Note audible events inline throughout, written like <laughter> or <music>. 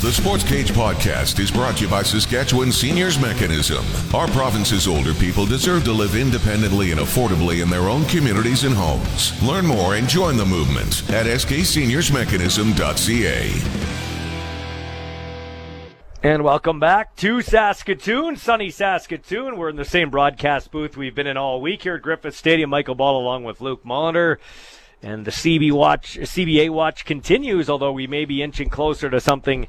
The Sports Cage podcast is brought to you by Saskatchewan Seniors Mechanism. Our province's older people deserve to live independently and affordably in their own communities and homes. Learn more and join the movement at skseniorsmechanism.ca. And welcome back to Saskatoon, sunny Saskatoon. We're in the same broadcast booth we've been in all week here at Griffith Stadium. Michael Ball along with Luke Molitor. And the CB watch, CBA watch continues, although we may be inching closer to something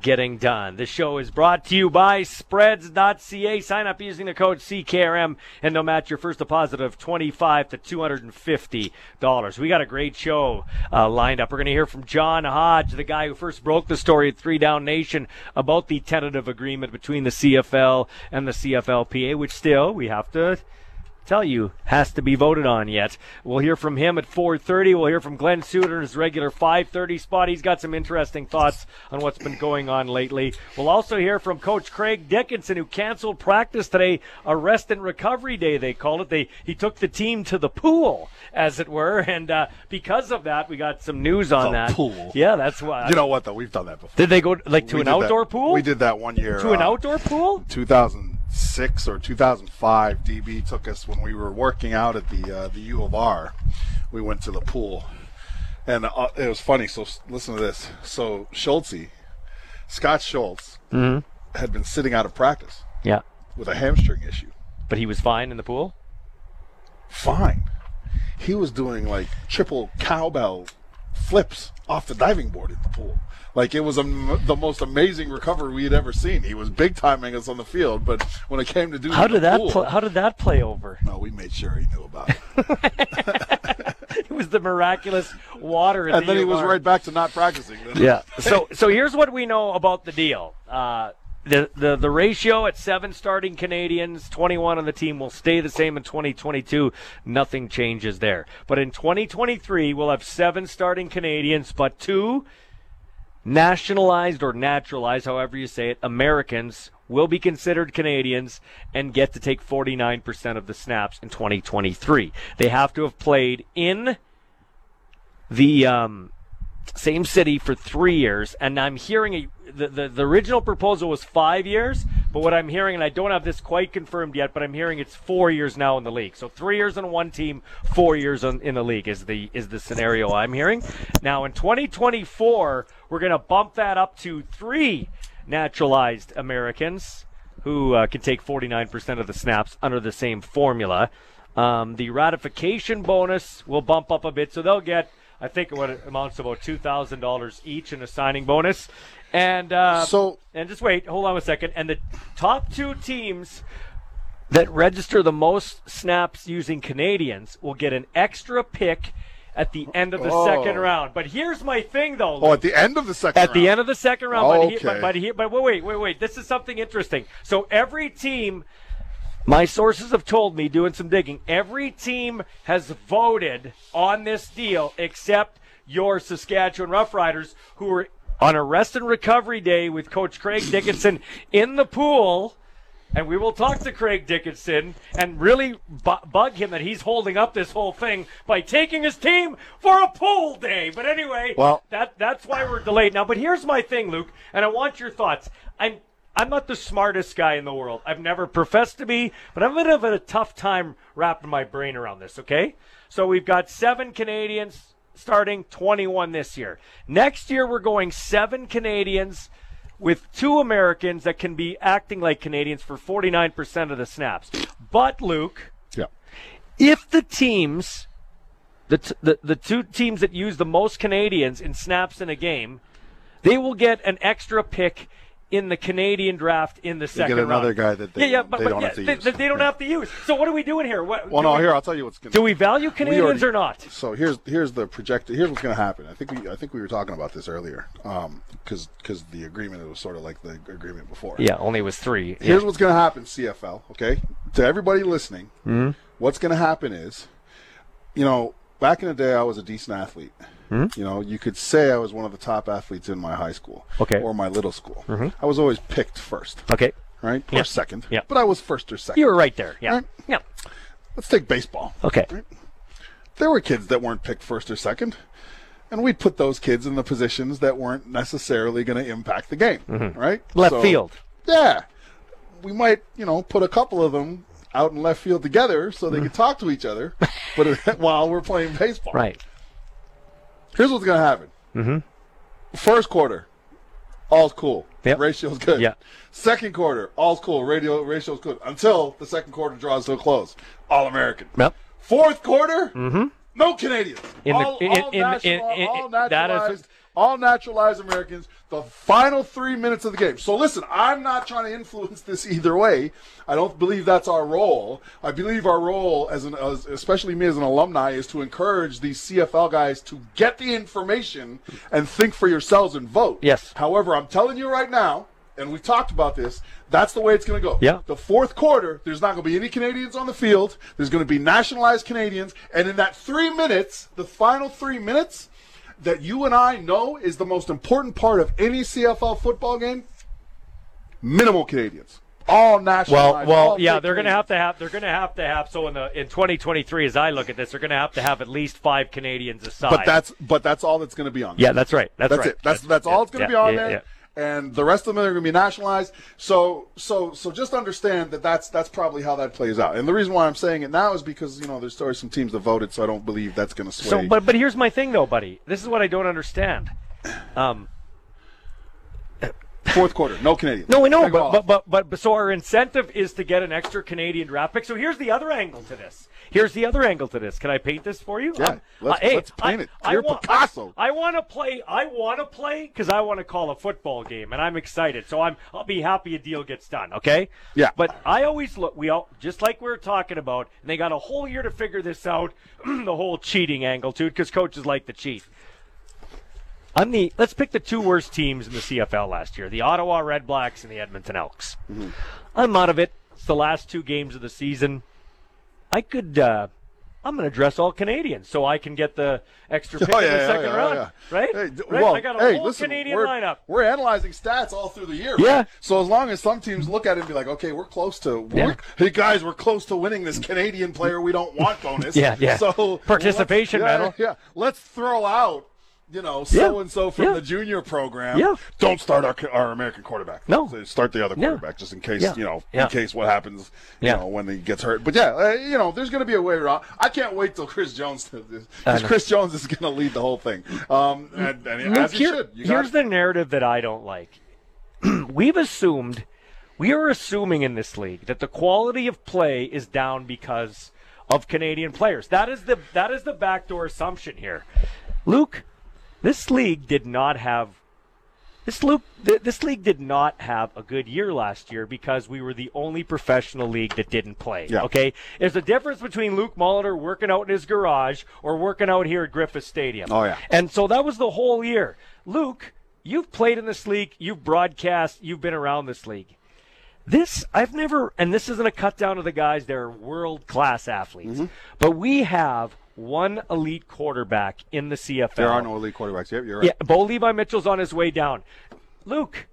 getting done. The show is brought to you by spreads.ca. Sign up using the code CKRM and they'll match your first deposit of 25 to $250. We got a great show uh, lined up. We're going to hear from John Hodge, the guy who first broke the story at Three Down Nation about the tentative agreement between the CFL and the CFLPA, which still we have to tell you has to be voted on yet. We'll hear from him at 4:30. We'll hear from Glen Suitor in his regular 5:30 spot. He's got some interesting thoughts on what's been going on lately. We'll also hear from Coach Craig Dickenson, who canceled practice today, a rest and recovery day they called it. They he took the team to the pool, as it were, and uh, because of that, we got some news on The that. pool. Yeah, that's why. You know what though? We've done that before. Did they go like to We an did that- outdoor pool? We did that one year. to an uh, outdoor pool. 2006 or 2005. DB took us when we were working out at the uh, the U of R. We went to the pool, and uh, it was funny. So listen to this. So Schultze, Scott Schultz, Mm-hmm. had been sitting out of practice Yeah, with a hamstring issue. but he was fine in the pool. Fine. He was doing like triple cowbell flips off the diving board in the pool. Like it was a, the most amazing recovery we had ever seen. He was big timing us on the field, but when it came to do How did that pool, pl- how did that play over? no, we made sure he knew about it. <laughs> <laughs> It was the miraculous water. and the then he was right back to not practicing. <laughs> Yeah. So so here's what we know about the deal. Uh, the, the the ratio at seven starting Canadians, 21 on the team will stay the same in 2022. Nothing changes there. But in 2023, we'll have seven starting Canadians, but two nationalized or naturalized, however you say it, Americans will be considered Canadians and get to take 49% of the snaps in 2023. They have to have played in the um, same city for three years, and I'm hearing a, the, the the original proposal was five years, but what I'm hearing, and I don't have this quite confirmed yet, but I'm hearing it's four years now in the league. So three years on one team, four years on, in the league is the is the scenario I'm hearing. Now in 2024, we're going to bump that up to three naturalized Americans who uh, can take 49% of the snaps under the same formula. Um, the ratification bonus will bump up a bit, so they'll get, I think, what it amounts to about two thousand dollars each in a signing bonus. And uh, So- and just wait, hold on a second. And the top two teams that register the most snaps using Canadians will get an extra pick at the end of the Oh. second round. But here's my thing, though. Oh, at the end of the second At the end of the second round, but, he, Okay. but, but, he, but wait, wait, wait, wait. This is something interesting. So every team, my sources have told me, doing some digging, every team has voted on this deal except your Saskatchewan Roughriders, who were on a rest and recovery day with Coach Craig Dickenson in the pool. And we will talk to Craig Dickenson and really bu- bug him that he's holding up this whole thing by taking his team for a pool day. But anyway, Well- that that's why we're delayed now. But here's my thing, Luke, and I want your thoughts. I'm I'm not the smartest guy in the world. I've never professed to be, but I'm gonna have a tough time wrapping my brain around this. Okay, so we've got seven Canadians starting, 21 this year. Next year we're going seven Canadians with two Americans that can be acting like Canadians for 49% of the snaps. But Luke, Yeah. if the teams, the, t- the the two teams that use the most Canadians in snaps in a game, they will get an extra pick in the Canadian draft in the second get another round. guy that they- yeah, yeah, but, they but don't yeah, have to they, use. they don't Yeah. have to use. So what are we doing here? What, Well, do no, we- here I'll tell you what's going. To Do we value Canadians already- or not? So here's here's the projected. Here's what's going to happen. I think we I think we were talking about this earlier, because because the agreement was sort of like the agreement before. Yeah, only it was three. Here's what's going to happen, CFL. Okay, to everybody listening, Mm-hmm. what's going to happen is, you know, back in the day, I was a decent athlete. You know, you could say I was one of the top athletes in my high school, Mm-hmm. Okay. Mm-hmm. or my little school. I was always picked first, Okay, right, Yeah. or second. Yeah. but I was first or second. you were right there. Yeah, Right. yeah. Let's take baseball. Okay, there were kids that weren't picked first or second, and we'd put those kids in the positions that weren't necessarily going to impact the game, right? Mm-hmm. left So, field. Yeah, we might, you know, put a couple of them out in left field together so they Mm-hmm. could talk to each other, but <laughs> while we're playing baseball, Right. Here's what's going to happen. Mm-hmm. First quarter, all's cool. Yep. Ratio's good. Yeah. Second quarter, all's cool. Radio ratio's good until the second quarter draws to a close. All American. Yep. Fourth quarter, no Canadians. In the- in- all in- national- in- all that is- all naturalized Americans. The final three minutes of the game. So listen, I'm not trying to influence this either way. I don't believe that's our role. I believe our role, as an, as, especially me as an alumni, is to encourage these CFL guys to get the information and think for yourselves and vote. Yes. However, I'm telling you right now, and we've talked about this. That's the way it's going to go. Yeah. The fourth quarter, there's not going to be any Canadians on the field. There's going to be nationalized Canadians, and in that three minutes, the final three minutes, that you and I know is the most important part of any CFL football game. Minimal Canadians, all national. Well, well, yeah, they're going to have to have. They're going to have to have. So in the in 2023, as I look at this, they're going to have to have at least five Canadians aside. But that's but that's all that's going to be on. there. yeah, that's right. That's, That's right. it. That's that's all yeah, it's going to yeah, be on yeah, there. yeah. And the rest of them are going to be nationalized. So so so just understand that that's that's probably how that plays out. And the reason why I'm saying it now is because you know there's already some teams that voted, so I don't believe that's going to sway. So, but but here's my thing though, buddy. This is what I don't understand. Um, Fourth quarter, no Canadian. no, we know, but, but but but but so our incentive is to get an extra Canadian draft pick. So here's the other angle to this. Here's the other angle to this. Can I paint this for you? Yeah, Um, let's- hey, let's paint I- it. I You're want- Picasso. I, want to play. I want to play because I want to call a football game, and I'm excited. So I'm. I'll be happy a deal gets done. Okay. Yeah. But I always look. We all just like we were talking about, and they got a whole year to figure this out. <clears throat> the whole cheating angle too, because coaches like to cheat. I'm the. Let's pick the two worst teams in the CFL last year: the Ottawa Red Blacks and the Edmonton Elks. Mm-hmm. I'm out of it. It's the last two games of the season. I could. Uh, I'm going to dress all Canadians so I can get the extra <laughs> pick Oh, in the second yeah, round, yeah. right? Hey, d- right? well, I got a hey, whole listen, Canadian we're, lineup. We're analyzing stats all through the year. Yeah. right? So as long as some teams look at it and be like, okay, we're close to, Yeah. we're, hey guys, we're close to winning this Canadian player we don't want bonus. <laughs> Yeah, yeah. So Participation yeah, medal. Yeah. Let's throw out. You know, so and so from Yeah. the junior program. Yeah. Don't start our, our American quarterback. No. So start the other Yeah. quarterback just in case. Yeah. You know, Yeah. in case what happens. You Yeah. know, when he gets hurt. But yeah, uh, you know, there's going to be a way around. I can't wait till Chris Jones. does this Because. Chris Jones is going to lead the whole thing. Um, and, and Luke, as he here- here's the narrative that I don't like. <clears throat> We've assumed, we are assuming in this league that the quality of play is down because of Canadian players. That is the that is the backdoor assumption here. Luke, this league did not have this th- this league did not have a good year last year because we were the only professional league that didn't play. Yeah. Okay? There's a difference between Luke Molitor working out in his garage or working out here at Griffith Stadium. Oh, yeah. And so that was the whole year. Luke, you've played in this league, you've broadcast, you've been around this league. This I've never, and this isn't a cut down to the guys; they're world class athletes. Mm-hmm. But we have one elite quarterback in the CFL. There are no elite quarterbacks. Yep, you're right. Yeah, Bo Levi Mitchell's on his way down. Luke,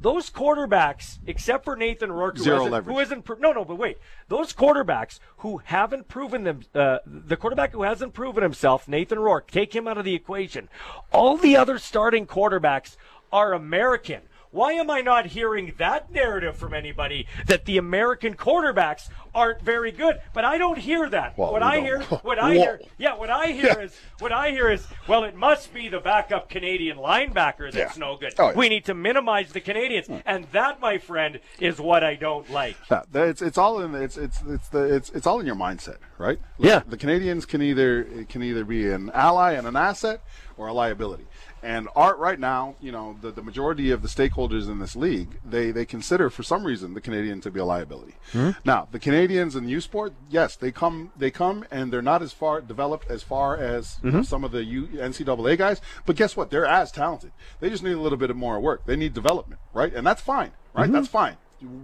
those quarterbacks, except for Nathan Rourke, who Zero hasn't, who pro- no, no, but wait, those quarterbacks who haven't proven them, uh, the quarterback who hasn't proven himself, Nathan Rourke, take him out of the equation. All the other starting quarterbacks are American. Why am I not hearing that narrative from anybody that the American quarterbacks aren't very good? But I don't hear that. Well, what I don't. hear, <laughs> what I Whoa. hear, yeah, what I hear Yeah. is, what I hear is, well, it must be the backup Canadian linebacker that's Yeah. no good. Oh, yeah. We need to minimize the Canadians, hmm. and that, my friend, is what I don't like. Yeah, it's it's all in it's it's it's the it's it's all in your mindset, right? Yeah. The Canadians can either can either be an ally and an asset or a liability. And art right now, you know, the, the majority of the stakeholders in this league, they, they consider for some reason the Canadian to be a liability. Hmm? Now, the Canadians in U Sport, yes, they come they come and they're not as far developed as far as know, mm-hmm. some of the U, NCAA guys, but guess what? They're as talented. They just need a little bit of more work. They need development, right? And that's fine, right? Mm-hmm. That's fine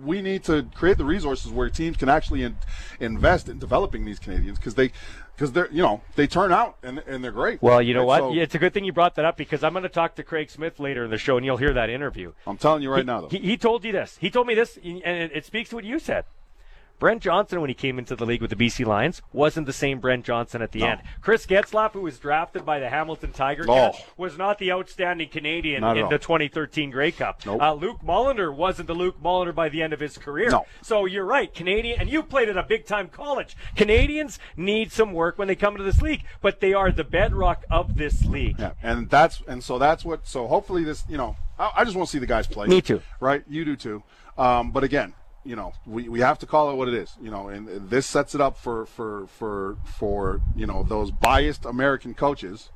we need to create the resources where teams can actually in, invest in developing these Canadians because they because they're you know they turn out and, and they're great. Well, you know Right? what? So, Yeah, it's a good thing you brought that up because I'm going to talk to Craig Smith later in the show, and you'll hear that interview. I'm telling you right now, though. He, he told you this. He told me this, and it, it speaks to what you said. Brent Johnson, when he came into the league with the BC Lions, wasn't the same Brent Johnson at the No. end. Chris Getzlaff, who was drafted by the Hamilton Tiger Oh. Cats, was not the outstanding Canadian Not in the 2013 Grey Cup. Nope. Uh, Luke Mulliner wasn't the Luke Mulliner by the end of his career. No. So you're right, Canadian, and you played at a big time college. Canadians need some work when they come into this league, but they are the bedrock of this league. Yeah, and that's and so that's what. So hopefully this, you know, I, I just want to see the guys play. Me too. Right, you do too. Um, but again, you know, we, we have to call it what it is. You know, and this sets it up for for for for you know those biased American coaches,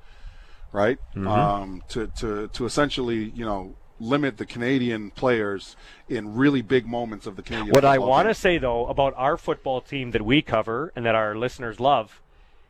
right? Mm-hmm. Um, to to to essentially you know limit the Canadian players in really big moments of the Canadian. What I want to say though about our football team that we cover and that our listeners love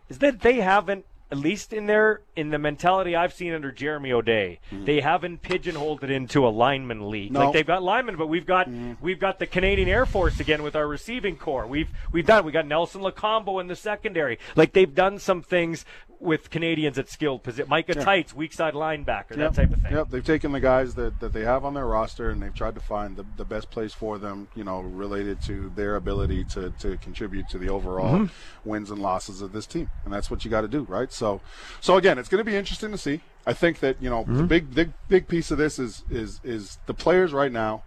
is that they haven't at least in their in the mentality I've seen under Jeremy O'Day, mm-hmm. they haven't pigeonholed it into a lineman league. No. Like they've got linemen, but we've got mm-hmm. we've got the Canadian Air Force again with our receiving corps. We've we've done we got Nelson Lokombo in the secondary. Like they've done some things with Canadians at skilled position. Micah Teitz, weak side linebacker, that type of thing. Yep, they've taken the guys that, that they have on their roster and they've tried to find the, the best place for them, you know, related to their ability to, to contribute to the overall Mm-hmm. wins and losses of this team. And that's what you got to do, right? So, so again, it's going to be interesting to see. I think that, you know, Mm-hmm. the big, big, big piece of this is, is, is the players right now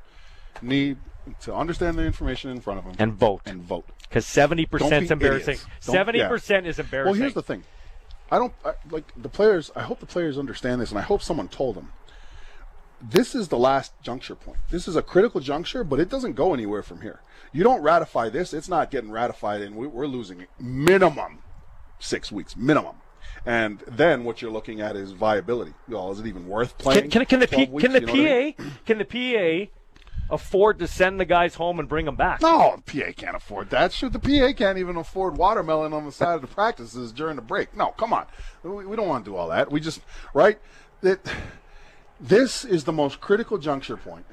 need to understand the information in front of them And vote. and vote. Because seventy Don't percent is embarrassing. idiots. Don't- Seventy yeah. percent is embarrassing. Well, here's the thing. I don't I, like the players. I hope the players understand this, and I hope someone told them. This is the last juncture point. This is a critical juncture, but it doesn't go anywhere from here. You don't ratify this; it's not getting ratified, and we, we're losing minimum six weeks minimum. And then what you're looking at is viability. Well, is it even worth playing? Can, can, can the P, weeks, can the what I mean? PA can the PA afford to send the guys home and bring them back? No, the PA can't afford that. Shoot, the PA can't even afford watermelon on the side of the practices during the break. No, come on. We, we don't want to do all that. We just, right? That this is the most critical juncture point.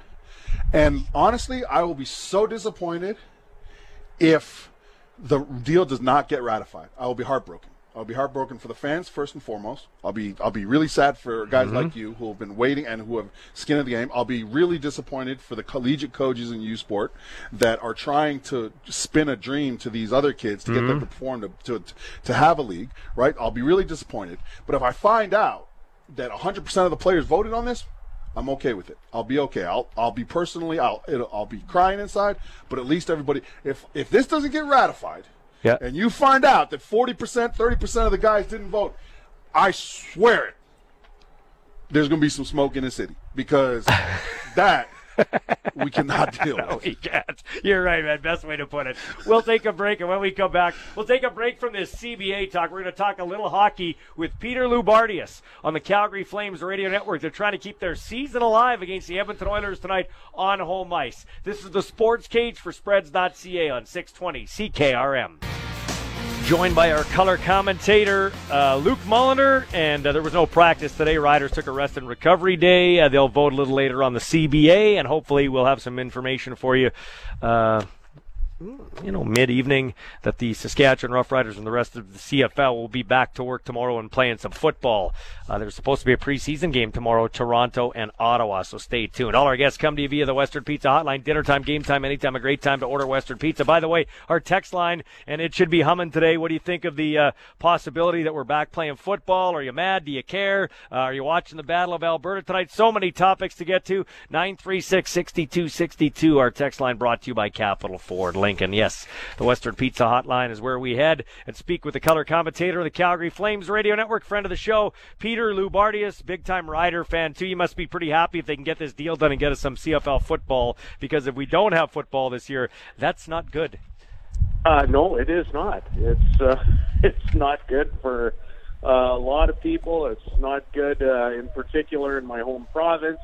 And honestly, I will be so disappointed if the deal does not get ratified. I will be heartbroken. I'll be heartbroken for the fans first and foremost. I'll be I'll be really sad for guys mm-hmm. like you who have been waiting and who have skin in the game. I'll be really disappointed for the collegiate coaches in U Sport that are trying to spin a dream to these other kids to get them mm-hmm. to perform to, to to have a league. Right? I'll be really disappointed. But if I find out that 100% of the players voted on this, I'm okay with it. I'll be okay. I'll I'll be personally I'll it'll, I'll be crying inside, but at least everybody if if this doesn't get ratified, Yeah. and you find out that 40%, 30% of the guys didn't vote, I swear it. There's going to be some smoke in the city because <laughs> that we cannot <laughs> deal No, with. we can't. You're right, man. Best way to put it. We'll take a break, and when we come back, we'll take a break from this CBA talk. We're going to talk a little hockey with Peter Loubardias on the Calgary Flames Radio Network. They're trying to keep their season alive against the Edmonton Oilers tonight on home ice. This is the Sports Cage for Spreads.ca on 620 CKRM. Joined by our color commentator, uh, Luke Mulliner, and uh, there was no practice today. Riders took a rest and recovery day. Uh, they'll vote a little later on the CBA, and hopefully we'll have some information for you. You know, mid evening that the Saskatchewan Roughriders and the rest of the CFL will be back to work tomorrow and playing some football. Uh, there's supposed to be a preseason game tomorrow, Toronto and Ottawa, so stay tuned. All our guests come to you via the Western Pizza Hotline. Dinner time, game time, anytime, a great time to order Western Pizza. By the way, our text line, and it should be humming today. What do you think of the uh, possibility that we're back playing football? Are you mad? Do you care? Uh, are you watching the Battle of Alberta tonight? So many topics to get to. 936 6262. Our text line brought to you by Capital Ford Lincoln. Yes, the Western Pizza Hotline is where we head and speak with the color commentator of the Calgary Flames Radio Network, friend of the show, Peter Loubardias, big time Rider fan too. You must be pretty happy if they can get this deal done and get us some CFL football because if we don't have football this year, that's not good. Uh, no, it is not. It's uh, <laughs> it's not good for uh, a lot of people. It's not good, uh, in particular, in my home province.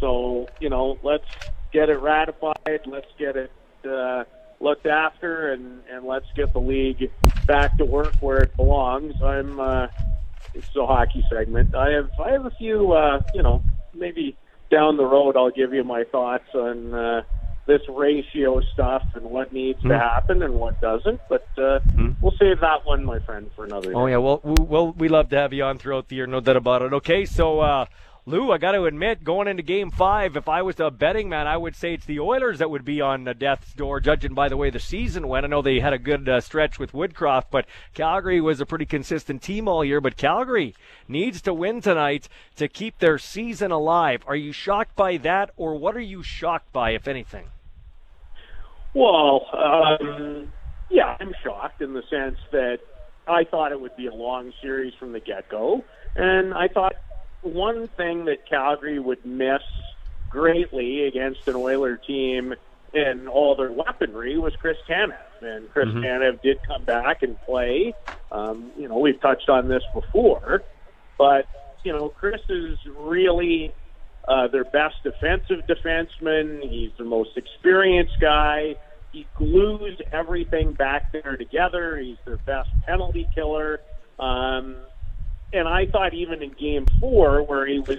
So, you know, let's get it ratified. Let's get it uh, looked after, and, and let's get the league back to work where it belongs. I'm. Uh, it's a hockey segment. I have I have a few. Uh, you know, maybe down the road, I'll give you my thoughts on. Uh, this ratio stuff and what needs mm. to hmm. happen and what doesn't. But uh, mm. we'll save that one, my friend, for another. Oh day. yeah, well, well, we love to have you on throughout the year, no doubt about it. Okay, so. Uh, Lou, I got to admit, going into Game Five, if I was a betting man, I would say it's the Oilers that would be on the death's door, judging by the way the season went. I know they had a good uh, stretch with Woodcroft, but Calgary was a pretty consistent team all year. But Calgary needs to win tonight to keep their season alive. Are you shocked by that, or what are you shocked by, if anything? Well, um, yeah, I'm shocked in the sense that I thought it would be a long series from the get go, and I thought one thing that Calgary would miss greatly against an Oiler team and all their weaponry was Chris Tanev. And Chris mm-hmm. Tanev did come back and play. Um, you know, we've touched on this before, but you know, Chris is really uh, their best defensive defenseman. He's the most experienced guy. He glues everything back there together. He's their best penalty killer. Um, and I thought even in game four, where he was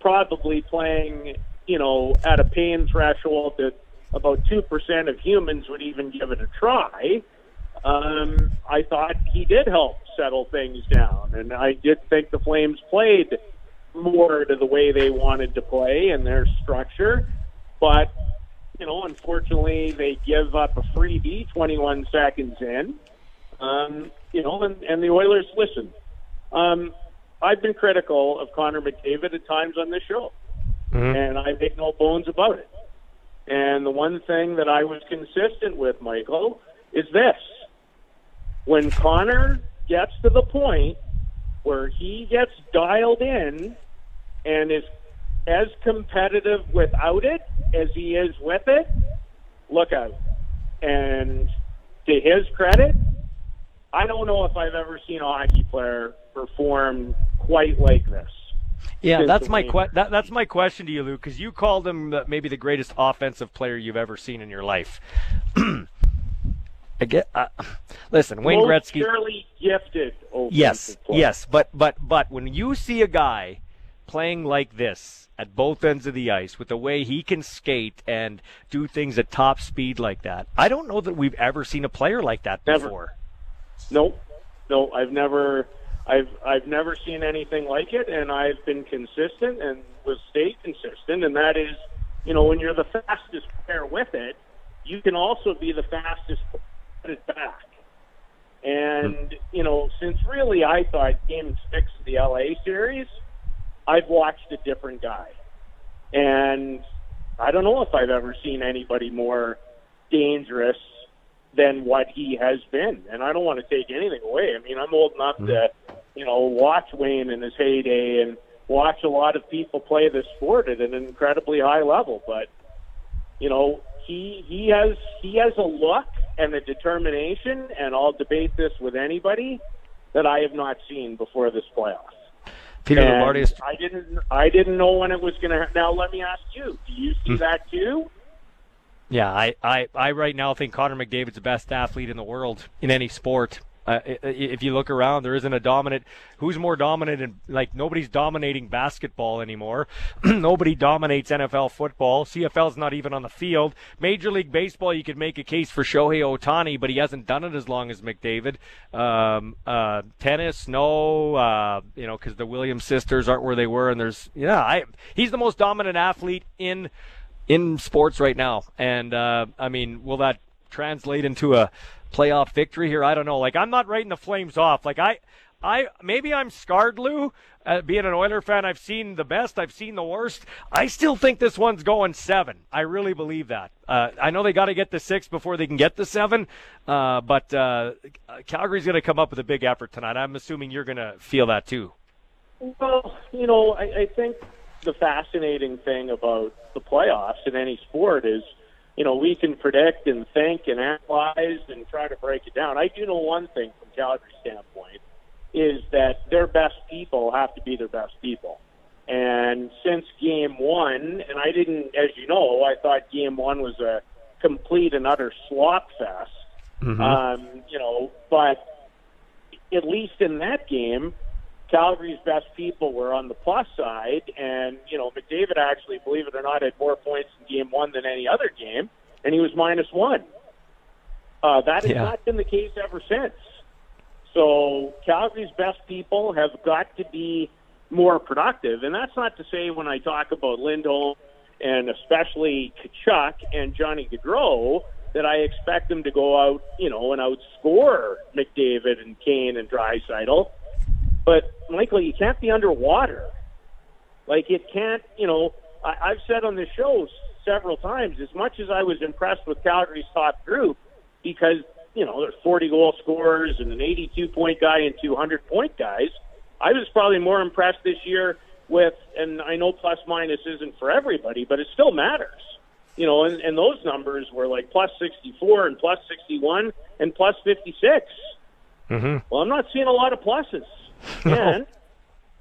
probably playing, you know, at a pain threshold that about 2% of humans would even give it a try, um, I thought he did help settle things down. And I did think the Flames played more to the way they wanted to play and their structure. But, you know, unfortunately, they give up a freebie 21 seconds in. Um, you know, and, and the Oilers listen. Um, I've been critical of Connor McDavid at times on this show, mm-hmm. and I make no bones about it. And the one thing that I was consistent with, Michael, is this. When Connor gets to the point where he gets dialed in and is as competitive without it as he is with it, look out. And to his credit, I don't know if I've ever seen a hockey player perform quite like this. Yeah, that's my que- that, that's my question to you, Luke, because you called him maybe the greatest offensive player you've ever seen in your life. <clears throat> I get. Uh, listen, Wayne Most Gretzky. Fairly gifted. Yes, player. yes, but but but when you see a guy playing like this at both ends of the ice with the way he can skate and do things at top speed like that, I don't know that we've ever seen a player like that never. before. Nope, no, I've never. I've I've never seen anything like it, and I've been consistent and will stay consistent, and that is, you know, when you're the fastest player with it, you can also be the fastest put it back. And, you know, since really I thought game six of the LA series, I've watched a different guy. And I don't know if I've ever seen anybody more dangerous than what he has been. And I don't want to take anything away. I mean, I'm old enough mm-hmm. to, you know, watch Wayne in his heyday and watch a lot of people play this sport at an incredibly high level. But, you know, he he has he has a look and a determination, and I'll debate this with anybody that I have not seen before this playoff. Peter Lombardi. I didn't I didn't know when it was going to. Now let me ask you: Do you see hmm. that too? Yeah, I, I, I right now think Connor McDavid's the best athlete in the world in any sport. Uh, if you look around, there isn't a dominant. Who's more dominant? And like nobody's dominating basketball anymore. <clears throat> Nobody dominates NFL football. CFL's not even on the field. Major League Baseball, you could make a case for Shohei Ohtani, but he hasn't done it as long as McDavid. Um, uh, tennis, no. Uh, you know, because the Williams sisters aren't where they were, and there's yeah, I, he's the most dominant athlete in in sports right now. And uh, I mean, will that translate into a playoff victory here. I don't know. Like I'm not writing the Flames off. Like I, I maybe I'm scarred, Lou. Uh, being an Oiler fan, I've seen the best, I've seen the worst. I still think this one's going seven. I really believe that. Uh, I know they got to get the six before they can get the seven, uh, but uh, Calgary's going to come up with a big effort tonight. I'm assuming you're going to feel that too. Well, you know, I, I think the fascinating thing about the playoffs in any sport is you know, we can predict and think and analyze and try to break it down. I do know one thing from Calgary's standpoint. is that their best people have to be their best people. And since game one, and I didn't, as you know, I thought game one was a complete and utter slop fest. Mm-hmm. Um, you know, but at least in that game, Calgary's best people were on the plus side, and you know McDavid actually, believe it or not, had more points in Game One than any other game, and he was minus one. Uh, that has yeah. not been the case ever since. So Calgary's best people have got to be more productive, and that's not to say when I talk about Lindholm and especially Tkachuk and Johnny Gaudreau that I expect them to go out, you know, and outscore McDavid and Kane and Draisaitl. But Michael, you can't be underwater. Like it can't, you know. I, I've said on this show several times, as much as I was impressed with Calgary's top group, because you know there's 40 goal scorers and an 82 point guy and 200 point guys. I was probably more impressed this year with, and I know plus minus isn't for everybody, but it still matters. You know, and, and those numbers were like plus 64 and plus 61 and plus 56. Mm-hmm. Well, I'm not seeing a lot of pluses. And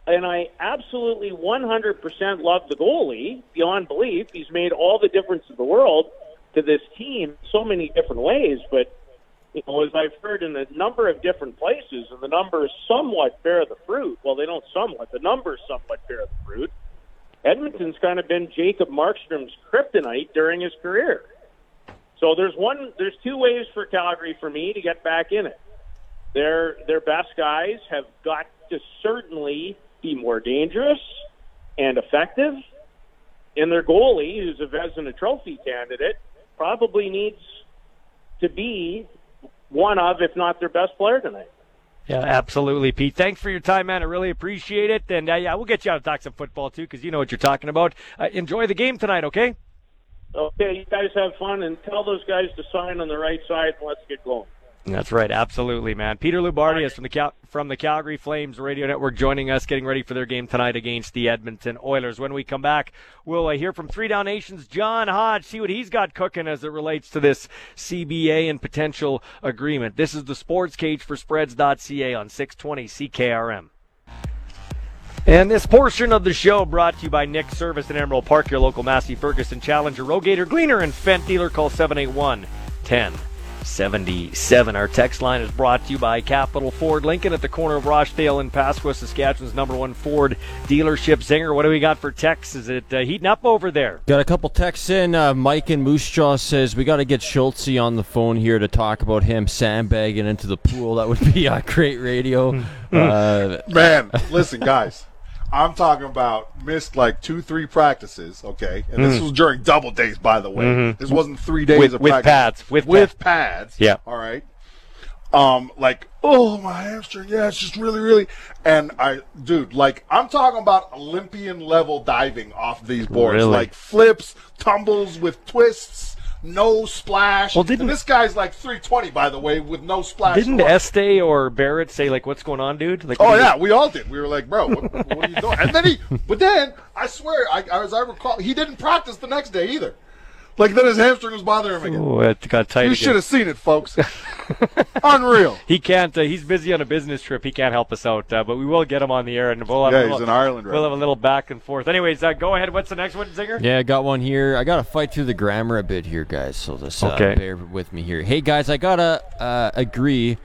and I absolutely 100% love the goalie beyond belief. He's made all the difference in the world to this team so many different ways. But you know, as I've heard in a number of different places, and the numbers somewhat bear the fruit. Well, they don't somewhat. The numbers somewhat bear the fruit. Edmonton's kind of been Jacob Markstrom's kryptonite during his career. So there's one, there's two ways for Calgary for me to get back in it. Their their best guys have got to certainly be more dangerous and effective. And their goalie, who's a Vezina Trophy candidate, probably needs to be one of, if not their best player tonight. Yeah, absolutely, Pete. Thanks for your time, man. I really appreciate it. And uh, yeah, we'll get you out to talk some football too, because you know what you're talking about. Uh, enjoy the game tonight, okay? Okay, you guys have fun, and tell those guys to sign on the right side. And let's get going. That's right, absolutely, man. Peter Loubardias is from the Cal- from the Calgary Flames Radio Network joining us, getting ready for their game tonight against the Edmonton Oilers. When we come back, we'll uh, hear from Three Down Nation's John Hodge, see what he's got cooking as it relates to this CBA and potential agreement. This is the Sports Cage for Spreads.ca on 620 CKRM. And this portion of the show brought to you by Nick Service in Emerald Park, your local Massey Ferguson Challenger, Rogator, Gleaner, and Fendt dealer. Call 781 10 77. Our text line is brought to you by Capital Ford Lincoln at the corner of Rochdale and Pasqua, Saskatchewan's number one Ford dealership. Zinger, what do we got for texts? Is it uh, heating up over there? Got a couple texts in. Uh, Mike and Moose Jaw says we got to get Schultze on the phone here to talk about him sandbagging into the pool. That would be a great radio. <laughs> uh, Man, listen, guys. I'm talking about missed like two, three practices. Okay, and this mm. was during double days, by the way. Mm-hmm. This wasn't three days with, of with practice. pads. With with pads. pads. Yeah. All right. Um, like, oh my hamstring, yeah, it's just really, really, and I, dude, like, I'm talking about Olympian level diving off these boards, really? like flips, tumbles with twists no splash. Well, didn't and this guy's like 320 by the way with no splash? Didn't Este or Barrett say like, "What's going on, dude?" Like, oh yeah, we all did. We were like, "Bro, what, what are you doing?" And then he, but then I swear, I, as I recall, he didn't practice the next day either. Like then his hamstring was bothering him again. Oh, it got tight. You should have seen it, folks. <laughs> <laughs> Unreal. He can't. Uh, he's busy on a business trip. He can't help us out. Uh, but we will get him on the air, and we'll have yeah, a little, he's in Ireland. Right we'll have a little back and forth. Anyways, uh, go ahead. What's the next one, Zinger? Yeah, I got one here. I got to fight through the grammar a bit here, guys. So just uh, okay. bear with me here. Hey, guys, I gotta uh, agree.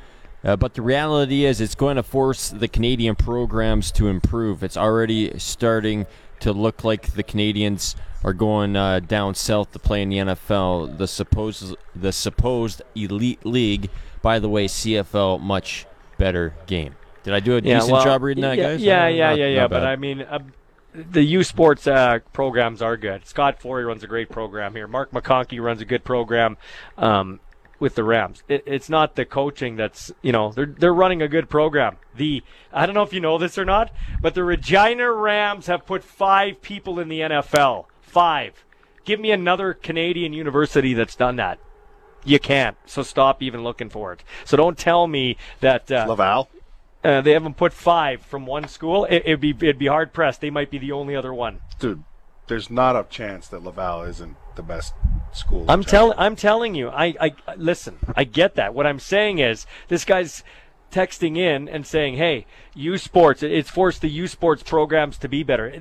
Uh, but the reality is, it's going to force the Canadian programs to improve. It's already starting to look like the Canadians are going uh, down south to play in the NFL. The supposed the supposed elite league. By the way, CFL much better game. Did I do a yeah, decent well, job reading that, yeah, guys? Yeah, yeah, not, yeah, yeah. But I mean, uh, the U Sports uh, programs are good. Scott Flory runs a great program here. Mark McConkey runs a good program. Um, with the Rams. It, it's not the coaching that's you know they're they're running a good program. The I don't know if you know this or not, but the Regina Rams have put five people in the NFL. Five. Give me another Canadian university that's done that. You can't. So stop even looking for it. So don't tell me that uh, Laval. Uh, they haven't put five from one school. It, would be it'd be hard pressed. They might be the only other one. Dude, there's not a chance that Laval isn't the best school. I'm telling I'm telling you. I, I listen. I get that. What I'm saying is this guy's texting in and saying, "Hey, U Sports, it's forced the U Sports programs to be better."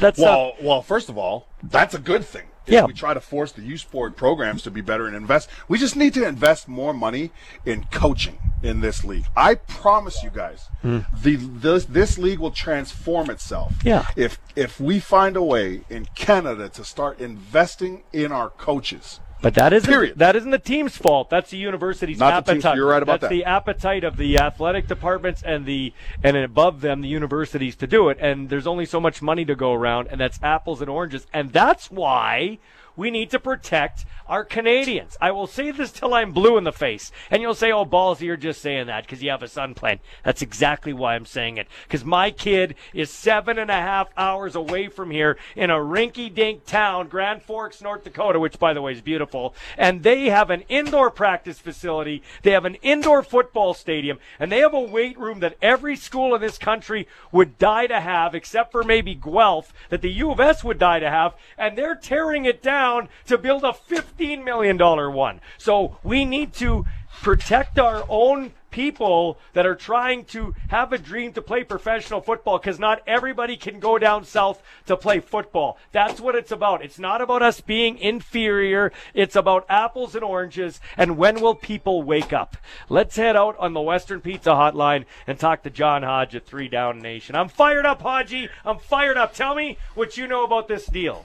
That's well, not... well. First of all, that's a good thing. Yeah. We try to force the U Sport programs to be better and invest. We just need to invest more money in coaching in this league. I promise you guys, mm. the this, this league will transform itself. Yeah. If if we find a way in Canada to start investing in our coaches but that isn't Period. that isn't the team's fault. That's the university's Not appetite. The you're right about That's that. the appetite of the athletic departments and the and above them the universities to do it. And there's only so much money to go around, and that's apples and oranges. And that's why we need to protect our Canadians. I will say this till I'm blue in the face. And you'll say, oh, Ballsy, you're just saying that because you have a son playing. That's exactly why I'm saying it. Because my kid is seven and a half hours away from here in a rinky dink town, Grand Forks, North Dakota, which, by the way, is beautiful. And they have an indoor practice facility. They have an indoor football stadium. And they have a weight room that every school in this country would die to have, except for maybe Guelph, that the U of S would die to have. And they're tearing it down down to build a $15 million one. So we need to protect our own people that are trying to have a dream to play professional football because not everybody can go down south to play football. That's what it's about. It's not about us being inferior. It's about apples and oranges and when will people wake up. Let's head out on the Western Pizza Hotline and talk to John Hodge at Three Down Nation. I'm fired up, Hodgie. I'm fired up. Tell me what you know about this deal.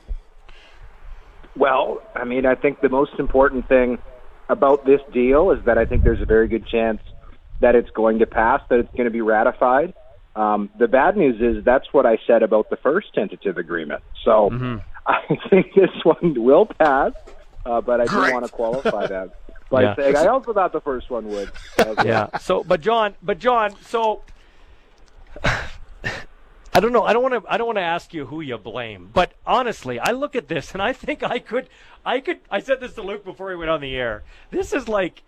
Well, I mean, I think the most important thing about this deal is that I think there's a very good chance that it's going to pass, that it's going to be ratified. Um, the bad news is that's what I said about the first tentative agreement. So mm-hmm. <laughs> I think this one will pass, uh, but I do want to qualify that by yeah. saying I also thought the first one would. Okay. <laughs> Yeah. So, but John, but John, so I don't know. I don't want to. I don't want to ask you who you blame, but honestly, I look at this <laughs> and I think I could. I could. I said this to Luke before he went on the air. This is like.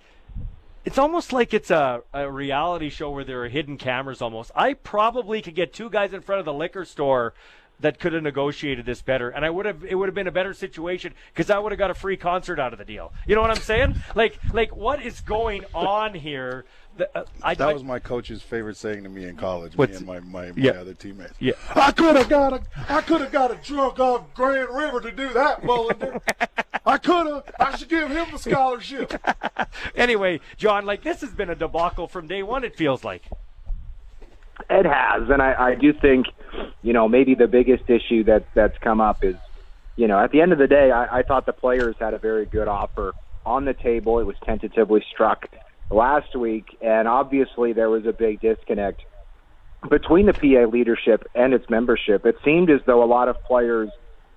It's almost like it's a, a reality show where there are hidden cameras almost. I probably could get two guys in front of the liquor store that could have negotiated this better, and I would have. It would have been a better situation because I would have got a free concert out of the deal. You know what I'm saying? Like, like what is going on here? Uh, I, that I, was my coach's favorite saying to me in college. Me and my, my, yeah. other teammates. Yeah. I could have got a I could have got a drunk off Grand River to do that, Mullender. <laughs> I could have. I should give him the scholarship. <laughs> anyway, John, like this has been a debacle from day one. It feels like. It has, and I, I do think, you know, maybe the biggest issue that that's come up is, you know, at the end of the day, I, I thought the players had a very good offer on the table. It was tentatively struck last week, and obviously there was a big disconnect between the PA leadership and its membership. It seemed as though a lot of players,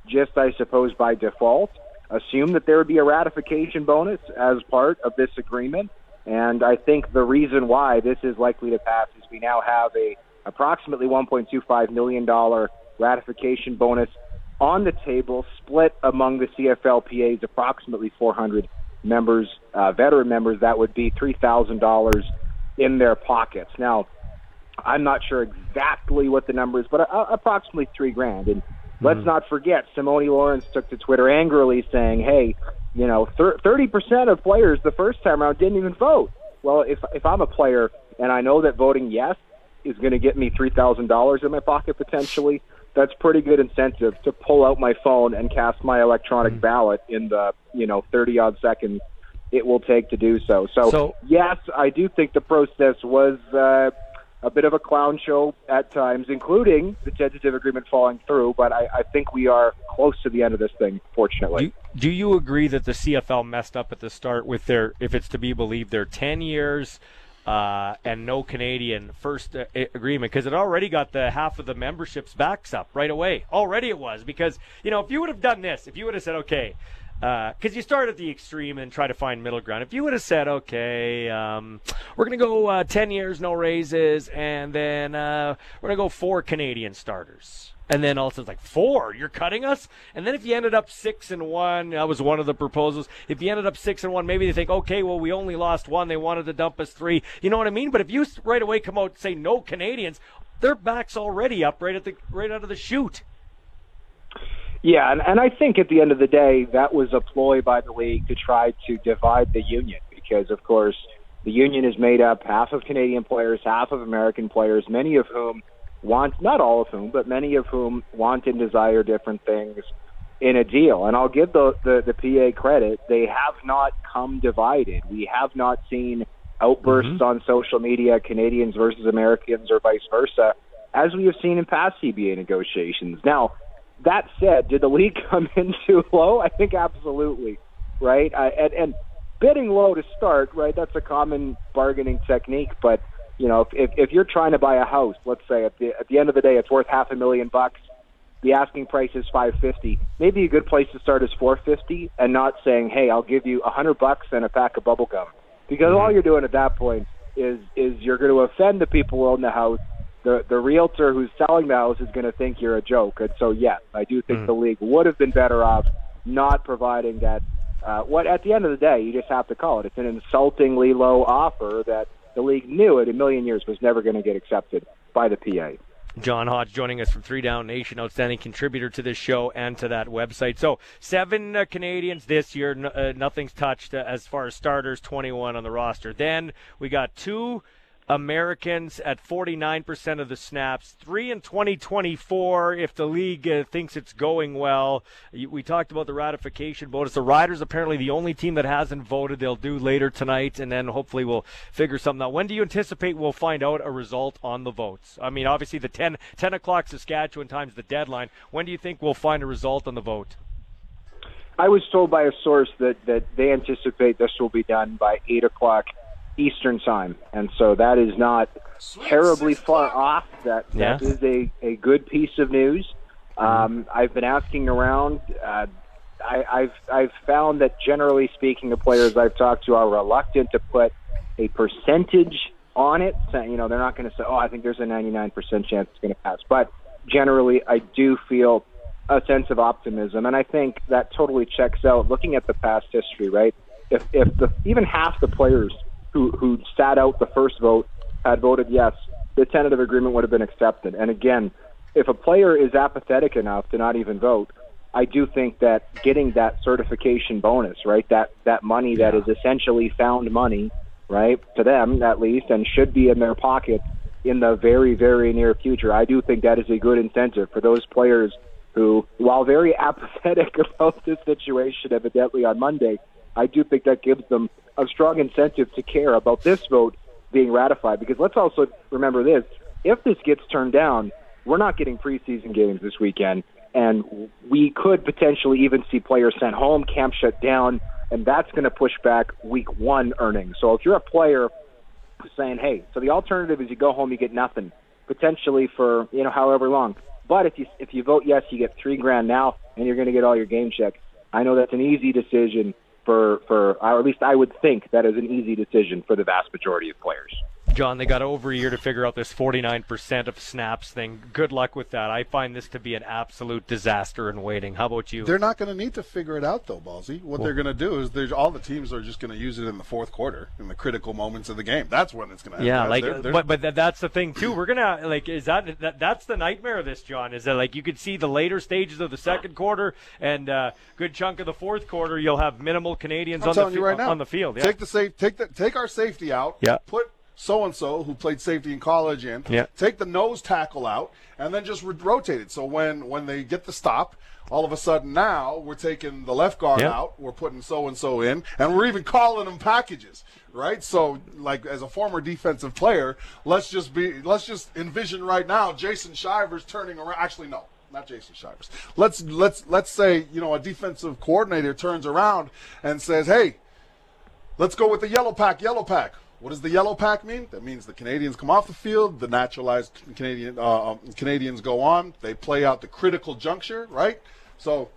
just I suppose by default, assumed that there would be a ratification bonus as part of this agreement. And I think the reason why this is likely to pass is we now have a approximately 1.25 million dollar ratification bonus on the table, split among the CFLPA's approximately 400 members, uh, veteran members, that would be $3,000 in their pockets. Now, I'm not sure exactly what the number is, but uh, approximately three grand. And mm-hmm. let's not forget, Simoni Lawrence took to Twitter angrily saying, "Hey, you know, thirty percent of players the first time around didn't even vote." Well, if if I'm a player and I know that voting yes is going to get me three thousand dollars in my pocket potentially, that's pretty good incentive to pull out my phone and cast my electronic mm. ballot in the you know 30 odd seconds it will take to do so. So, so yes, I do think the process was uh, a bit of a clown show at times, including the tentative agreement falling through. But I, I think we are close to the end of this thing, fortunately. Do, do you agree that the CFL messed up at the start with their, if it's to be believed, their 10 years? Uh, and no Canadian first uh, agreement because it already got the half of the memberships backs up right away. Already it was because you know if you would have done this, if you would have said okay, because uh, you start at the extreme and try to find middle ground. If you would have said okay, um, we're gonna go uh, ten years no raises, and then uh, we're gonna go four Canadian starters. And then all of a sudden, like four, you're cutting us. And then if you ended up six and one, that was one of the proposals. If you ended up six and one, maybe they think, okay, well, we only lost one. They wanted to dump us three. You know what I mean? But if you right away come out and say no Canadians, their back's already up right at the right out of the chute. Yeah, and, and I think at the end of the day, that was a ploy by the league to try to divide the union because, of course, The union is made up half of Canadian players, half of American players, many of whom want, not all of whom, but many of whom want and desire different things in a deal. And I'll give the, the, the PA credit. They have not come divided. We have not seen outbursts mm-hmm. on social media, Canadians versus Americans or vice versa, as we have seen in past CBA negotiations. Now, that said, did the league <laughs> come in too low? I think absolutely, right? Uh, and, and bidding low to start, right? That's a common bargaining technique. But you know, if, if if you're trying to buy a house, let's say at the at the end of the day, it's worth half a million bucks. The asking price is five fifty. Maybe a good place to start is four fifty, and not saying, "Hey, I'll give you a hundred bucks and a pack of bubble gum," because mm-hmm. all you're doing at that point is is you're going to offend the people who own the house the the realtor who's selling the house is going to think you're a joke. And so, yes, I do think mm. the league would have been better off not providing that. Uh, what at the end of the day, you just have to call it. It's an insultingly low offer that the league knew it a million years was never going to get accepted by the PA. John Hodge joining us from Three Down Nation, outstanding contributor to this show and to that website. So, seven uh, Canadians this year, n- uh, nothing's touched uh, as far as starters, 21 on the roster. Then we got two Americans at 49% of the snaps, three in 2024 if the league uh, thinks it's going well. We talked about the ratification bonus. The Riders apparently the only team that hasn't voted. They'll do later tonight, and then hopefully we'll figure something out. When do you anticipate we'll find out a result on the votes? I mean, obviously the 10, 10 o'clock Saskatchewan time's the deadline. When do you think we'll find a result on the vote? I was told by a source that, that they anticipate this will be done by 8 o'clock Eastern time, and so that is not terribly far off. That yeah. that is a, a good piece of news. Um, I've been asking around. Uh, I, I've I've found that generally speaking, the players I've talked to are reluctant to put a percentage on it. So, you know, they're not going to say, "Oh, I think there's a 99% chance it's going to pass." But generally, I do feel a sense of optimism, and I think that totally checks out. Looking at the past history, right? If if the even half the players who who sat out the first vote had voted yes, the tentative agreement would have been accepted. And again, if a player is apathetic enough to not even vote, I do think that getting that certification bonus, right, that that money yeah. that is essentially found money, right, to them at least, and should be in their pocket in the very very near future. I do think that is a good incentive for those players who, while very <laughs> apathetic about this situation, evidently on Monday, I do think that gives them a strong incentive to care about this vote being ratified. Because let's also remember this: if this gets turned down, we're not getting preseason games this weekend, and we could potentially even see players sent home, camp shut down, and that's going to push back week one earnings. So if you're a player saying, "Hey," so the alternative is you go home, you get nothing, potentially for you know however long. But if you if you vote yes, you get three grand now, and you're going to get all your game checks. I know that's an easy decision for for or at least I would think that is an easy decision for the vast majority of players. John, they got over a year to figure out this 49% of snaps thing. Good luck with that. I find this to be an absolute disaster in waiting. How about you? They're not going to need to figure it out, though, Ballsy. What well, they're going to do is there's all the teams are just going to use it in the fourth quarter, in the critical moments of the game. That's when it's going to happen. Yeah, like, they're, they're, but but that's the thing too. We're gonna like, is that, that that's the nightmare of this, John? Is that like you could see the later stages of the second quarter and uh, good chunk of the fourth quarter, you'll have minimal Canadians I'm on the, right now, on the field. Yeah. Take the safe, take the take our safety out. Yeah. Put so and so who played safety in college in. Yeah. Take the nose tackle out and then just rotate it. So when when they get the stop, all of a sudden now we're taking the left guard out, we're putting so and so in, and we're even calling them packages, right? So like as a former defensive player, let's just be let's just envision right now Jason Shivers turning around. Actually, no. Not Jason Shivers. Let's let's let's say you know a defensive coordinator turns around and says, "Hey, let's go with the yellow pack, yellow pack." What does the yellow pack mean? That means the Canadians come off the field, the naturalized Canadian uh, um, Canadians go on, they play out the critical juncture, right? So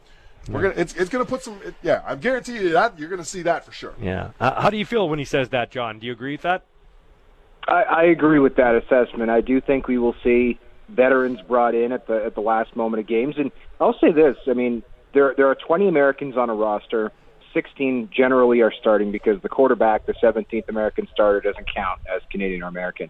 we're gonna it's, it's gonna put some it, yeah I guarantee you that you're gonna see that for sure. Yeah. Uh, how do you feel when he says that, John? Do you agree with that? I, I agree with that assessment. I do think we will see veterans brought in at the at the last moment of games, and I'll say this: I mean, there there are 20 Americans on a roster. 16 generally are starting because the quarterback, the 17th American starter, doesn't count as Canadian or American.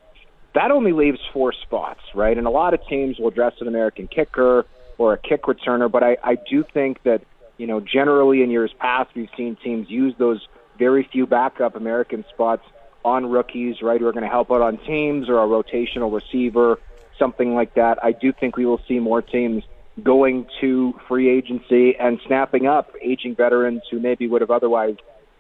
That only leaves four spots, right? And a lot of teams will dress an American kicker or a kick returner, but I, I do think that, you know, generally in years past, we've seen teams use those very few backup American spots on rookies, right, who are going to help out on teams or a rotational receiver, something like that. I do think we will see more teams going to free agency and snapping up aging veterans who maybe would have otherwise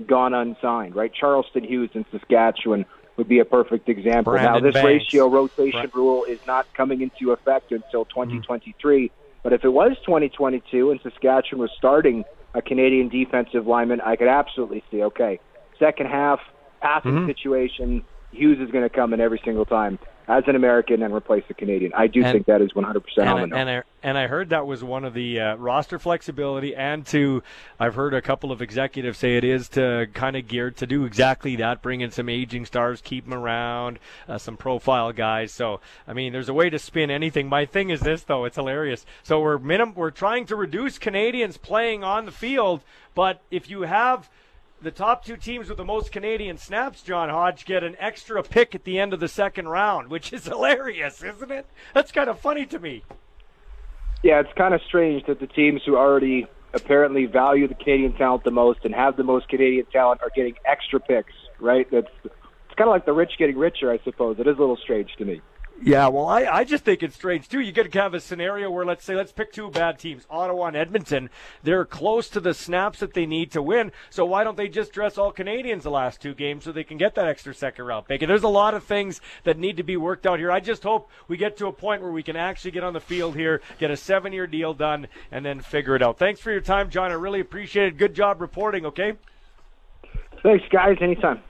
gone unsigned, right? Charleston Hughes in Saskatchewan would be a perfect example. Brandon now, this Banks. ratio rotation Right. rule is not coming into effect until mm-hmm. 2023. But if it was 2022 and Saskatchewan was starting a Canadian defensive lineman, I could absolutely see, okay, second half, passing mm-hmm. situation, Hughes is going to come in every single time as an American and replace the Canadian. I do And- think that is 100% on the and, nose. and, I, and I heard that was one of the uh, roster flexibility, and to I've heard a couple of executives say it is to kind of geared to do exactly that, bring in some aging stars, keep them around, uh, some profile guys. So I mean, there's a way to spin anything. My thing is this though, it's hilarious. So we're minim- we're trying to reduce Canadians playing on the field, but if you have the top two teams with the most Canadian snaps, John Hodge, get an extra pick at the end of the second round, which is <laughs> hilarious, isn't it? That's kind of funny to me. Yeah, it's kind of strange that the teams who already apparently value the Canadian talent the most and have the most Canadian talent are getting extra picks, right? That's it's kind of like the rich getting richer, I suppose. It is a little strange to me. Yeah, well, I, I just think it's strange too. You could have a scenario where, let's say, let's pick two bad teams, Ottawa and Edmonton. They're close to the snaps that they need to win. So why don't they just dress all Canadians the last two games so they can get that extra second round pick? And there's a lot of things that need to be worked out here. I just hope we get to a point where we can actually get on the field here, get a seven-year deal done, and then figure it out. Thanks for your time, John. I really appreciate it. Good job reporting. Okay. Thanks, guys. Anytime.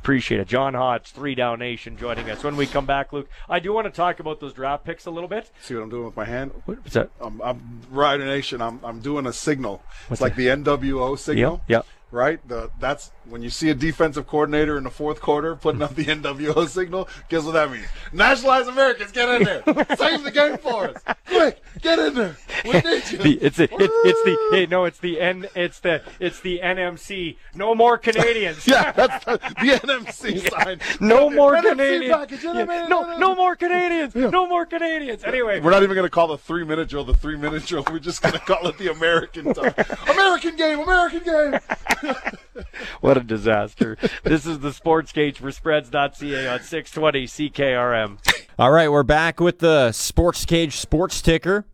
Appreciate it. John Hodge, Three Down Nation, joining us. When we come back, Luke, I do want to talk about those draft picks a little bit. See what I'm doing with my hand? What's that? I'm, I'm Rider Nation. I'm, I'm doing a signal. What's it's like the NWO signal. Yeah, yeah. Right. The that's when you see a defensive coordinator in the fourth quarter putting up the NWO <laughs> signal. Guess what that means? Nationalized Americans, get in there. <laughs> Save the game for us. Quick, get in there. We need you. The, it's the it, it's the hey, no it's the N it's the it's the NMC no more Canadians yeah, that's the, the NMC <laughs> sign. no more NMC Canadians package, Yeah, NMC, no no more Canadians no more Canadians anyway We're not even going to call the three minute drill the three minute drill. We're just going to call it the American time. American game, American game. <laughs> what a disaster this is the sports cage for spreads.ca on 620 CKRM All right, we're back with the Sports Cage Sports Ticker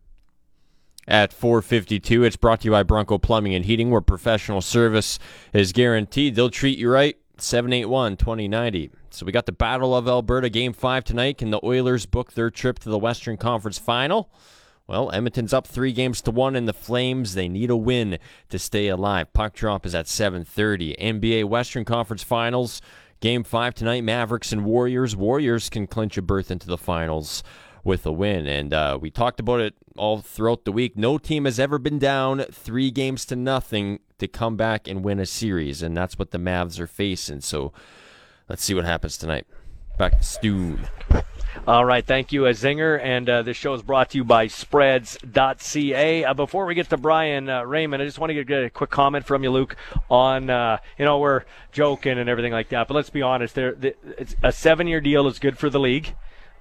at 452. It's brought to you by Bronco Plumbing and Heating, where professional service is guaranteed. They'll treat you right. 781 2090. So we got the Battle of Alberta Game 5 tonight. Can the Oilers book their trip to the Western Conference Final? Well, Edmonton's up three games to one in the Flames. They need a win to stay alive. Puck drop is at 7:30. NBA Western Conference Finals, Game Five tonight. Mavericks and Warriors. Warriors can clinch a berth into the finals with a win, and uh, we talked about it all throughout the week. No team has ever been down three games to nothing to come back and win a series, and that's what the Mavs are facing. So let's see what happens tonight. Back to Stu. All right, thank you, Zinger. And uh, this show is brought to you by Spreads.ca. Uh, before we get to Brian uh, Raymond, I just want to get a quick comment from you, Luke, on, uh, you know, we're joking and everything like that, but let's be honest. There, the, it's a seven-year deal is good for the league.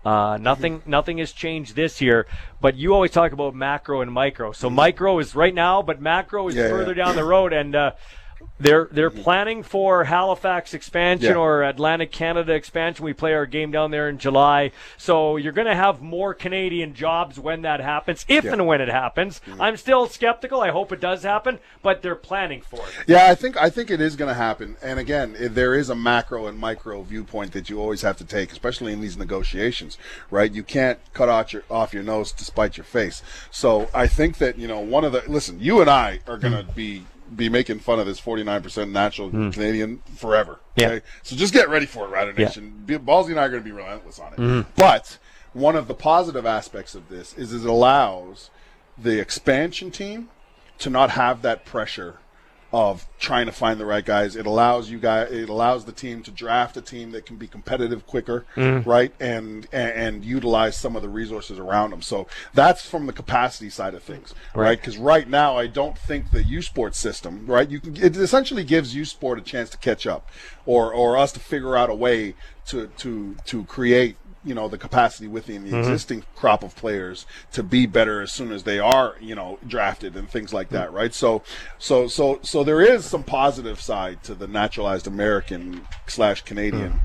Uh, nothing, nothing has changed this year. But you always talk about macro and micro. So micro is right now, but macro is Yeah, further yeah. down the road. And uh, they're they're mm-hmm. planning for Halifax expansion Yeah. or Atlantic Canada expansion. We play our game down there in July, so you're going to have more Canadian jobs when that happens, if and when it happens. Mm-hmm. I'm still skeptical. I hope it does happen, but they're planning for it. Yeah, I think I think it is going to happen. And again, there is a macro and micro viewpoint that you always have to take, especially in these negotiations, right? You can't cut off your off your nose to spite your face. So I think that you know one of the listen, you and I are going to be be making fun of this 49% natural hmm. Canadian forever. Yeah. Okay? So just get ready for it, Rider Yeah. Nation. Be- Ballsy and I are going to be relentless on it. Hmm. But one of the positive aspects of this is it allows the expansion team to not have that pressure of trying to find the right guys. It allows you guys. It allows the team to draft a team that can be competitive quicker, mm. right? And, and and utilize some of the resources around them. So that's from the capacity side of things, right? Because right now, I don't think the U Sport system, right? You can it essentially gives U Sport a chance to catch up, or or us to figure out a way to to to create you know the capacity within the existing crop of players to be better as soon as they are you know drafted and things like that right so so so so there is some positive side to the naturalized american slash canadian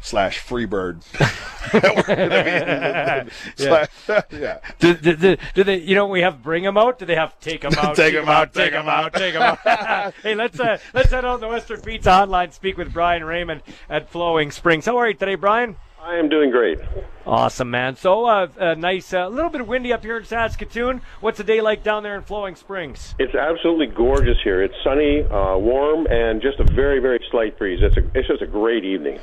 slash Freebird. <laughs> <laughs> yeah. Do, do, do, do, they? You know, we have bring them out. Do they have take them out? take them out. Take them out. Take them out. <laughs> hey, let's uh, let's head on the Western Pizza Hotline. Speak with Brian Raymond at Flowing Springs. How are you today, Brian? I am doing great. Awesome, man. So, uh, uh, nice, a uh, little bit windy up here in Saskatoon. What's the day like down there in Flowing Springs? It's absolutely gorgeous here. It's sunny, uh, warm, and just a very, very slight breeze. It's, a, it's just a great evening.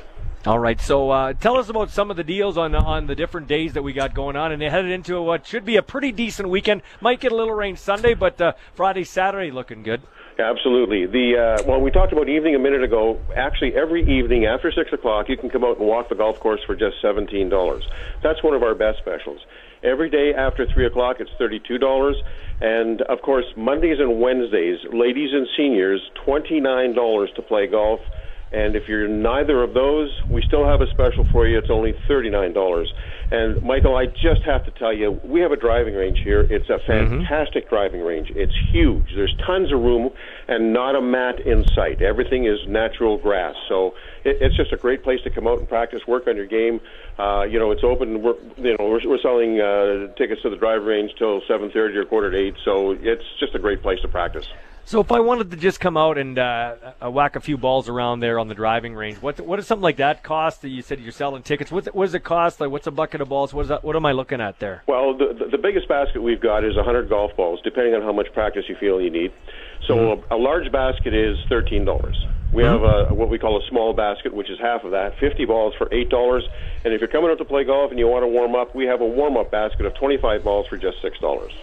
All right, so uh, tell us about some of the deals on on the different days that we got going on, and they headed into what should be a pretty decent weekend. Might get a little rain Sunday, but uh, Friday, Saturday looking good. Absolutely. The uh, well, we talked about evening a minute ago. Actually, every evening after six o'clock, you can come out and walk the golf course for just seventeen dollars. That's one of our best specials. Every day after three o'clock, it's thirty-two dollars, and of course, Mondays and Wednesdays, ladies and seniors, twenty-nine dollars to play golf. And if you're neither of those, we still have a special for you. It's only $39. And Michael, I just have to tell you, we have a driving range here. It's a mm-hmm. fantastic mm-hmm. driving range. It's huge. There's tons of room and not a mat in sight. Everything is natural grass. So it, it's just a great place to come out and practice, work on your game. Uh, you know, it's open. We're, you know, we're, we're selling uh, tickets to the driving range till 7:30 or quarter to 8. So it's just a great place to practice. So if I wanted to just come out and uh, whack a few balls around there on the driving range, what what does something like that cost? That you said you're selling tickets. What what does it cost? Like what's a bucket of balls? What is that? What am I looking at there? Well, the the biggest basket we've got is 100 golf balls, depending on how much practice you feel you need. So mm-hmm. a, a, large basket is thirteen dollars. We mm-hmm. have a, what we call a small basket, which is half of that, 50 balls for eight dollars. And if you're coming out to play golf and you want to warm up, we have a warm up basket of 25 balls for just six dollars.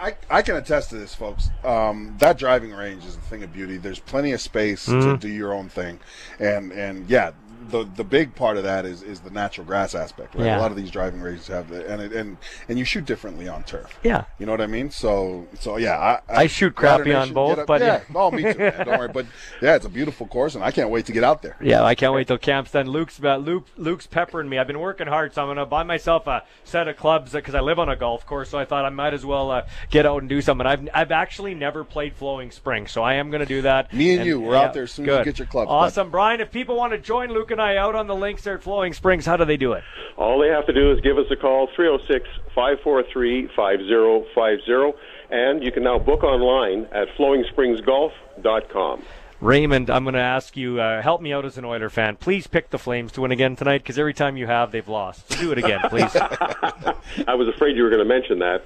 I, I can attest to this, folks. Um, that driving range is a thing of beauty. There's plenty of space mm-hmm. to do your own thing, and and yeah, the the big part of that is is the natural grass aspect. Right? Yeah. A lot of these driving ranges have the and it, and and you shoot differently on turf. Yeah. You know what I mean? So so yeah, I, I, I shoot crappy on both, but yeah, yeah. <laughs> oh me too. Man, don't worry, but yeah, it's a beautiful course, and I can't wait to get out there. Yeah, I can't wait till camp's done. Luke's about Luke Luke's peppering me. I've been working hard, so I'm gonna buy myself a set of clubs because I live on a golf course. So I thought I might as well uh, get out and do something. I've I've actually never played Flowing Spring, so I am gonna do that. Me and, and you, we're yeah, out there as soon good. as you get your clubs. Awesome, Brian. If people want to join Luke and I out on the links there at Flowing Springs, how do they do it? All they have to do is give us a call, 306 543 5050, and you can now book online at flowingspringsgolf.com. Raymond, I'm going to ask you, uh, help me out as an Oiler fan. Please pick the Flames to win again tonight because every time you have, they've lost. So do it again, please. <laughs> I was afraid you were going to mention that.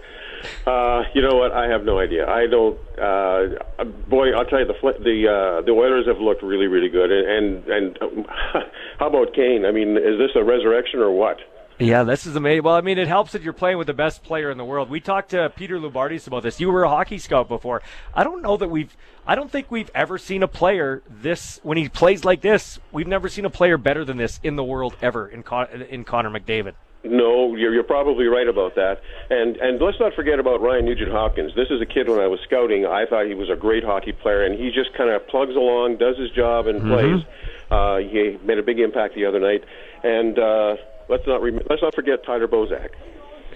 Uh, you know what? I have no idea. I don't. Uh, boy, I'll tell you, the the uh, the Oilers have looked really, really good. And and, and <laughs> how about Kane? I mean, is this a resurrection or what? Yeah, this is amazing. Well, I mean, it helps that you're playing with the best player in the world. We talked to Peter Loubardias about this. You were a hockey scout before. I don't know that we've. I don't think we've ever seen a player this when he plays like this. We've never seen a player better than this in the world ever in Con- in Connor McDavid. No, you're, you're probably right about that. And and let's not forget about Ryan Nugent Hopkins. This is a kid when I was scouting, I thought he was a great hockey player, and he just kind of plugs along, does his job, and mm-hmm. plays. Uh, he made a big impact the other night. And uh, let's not re- let's not forget Tyler Bozak.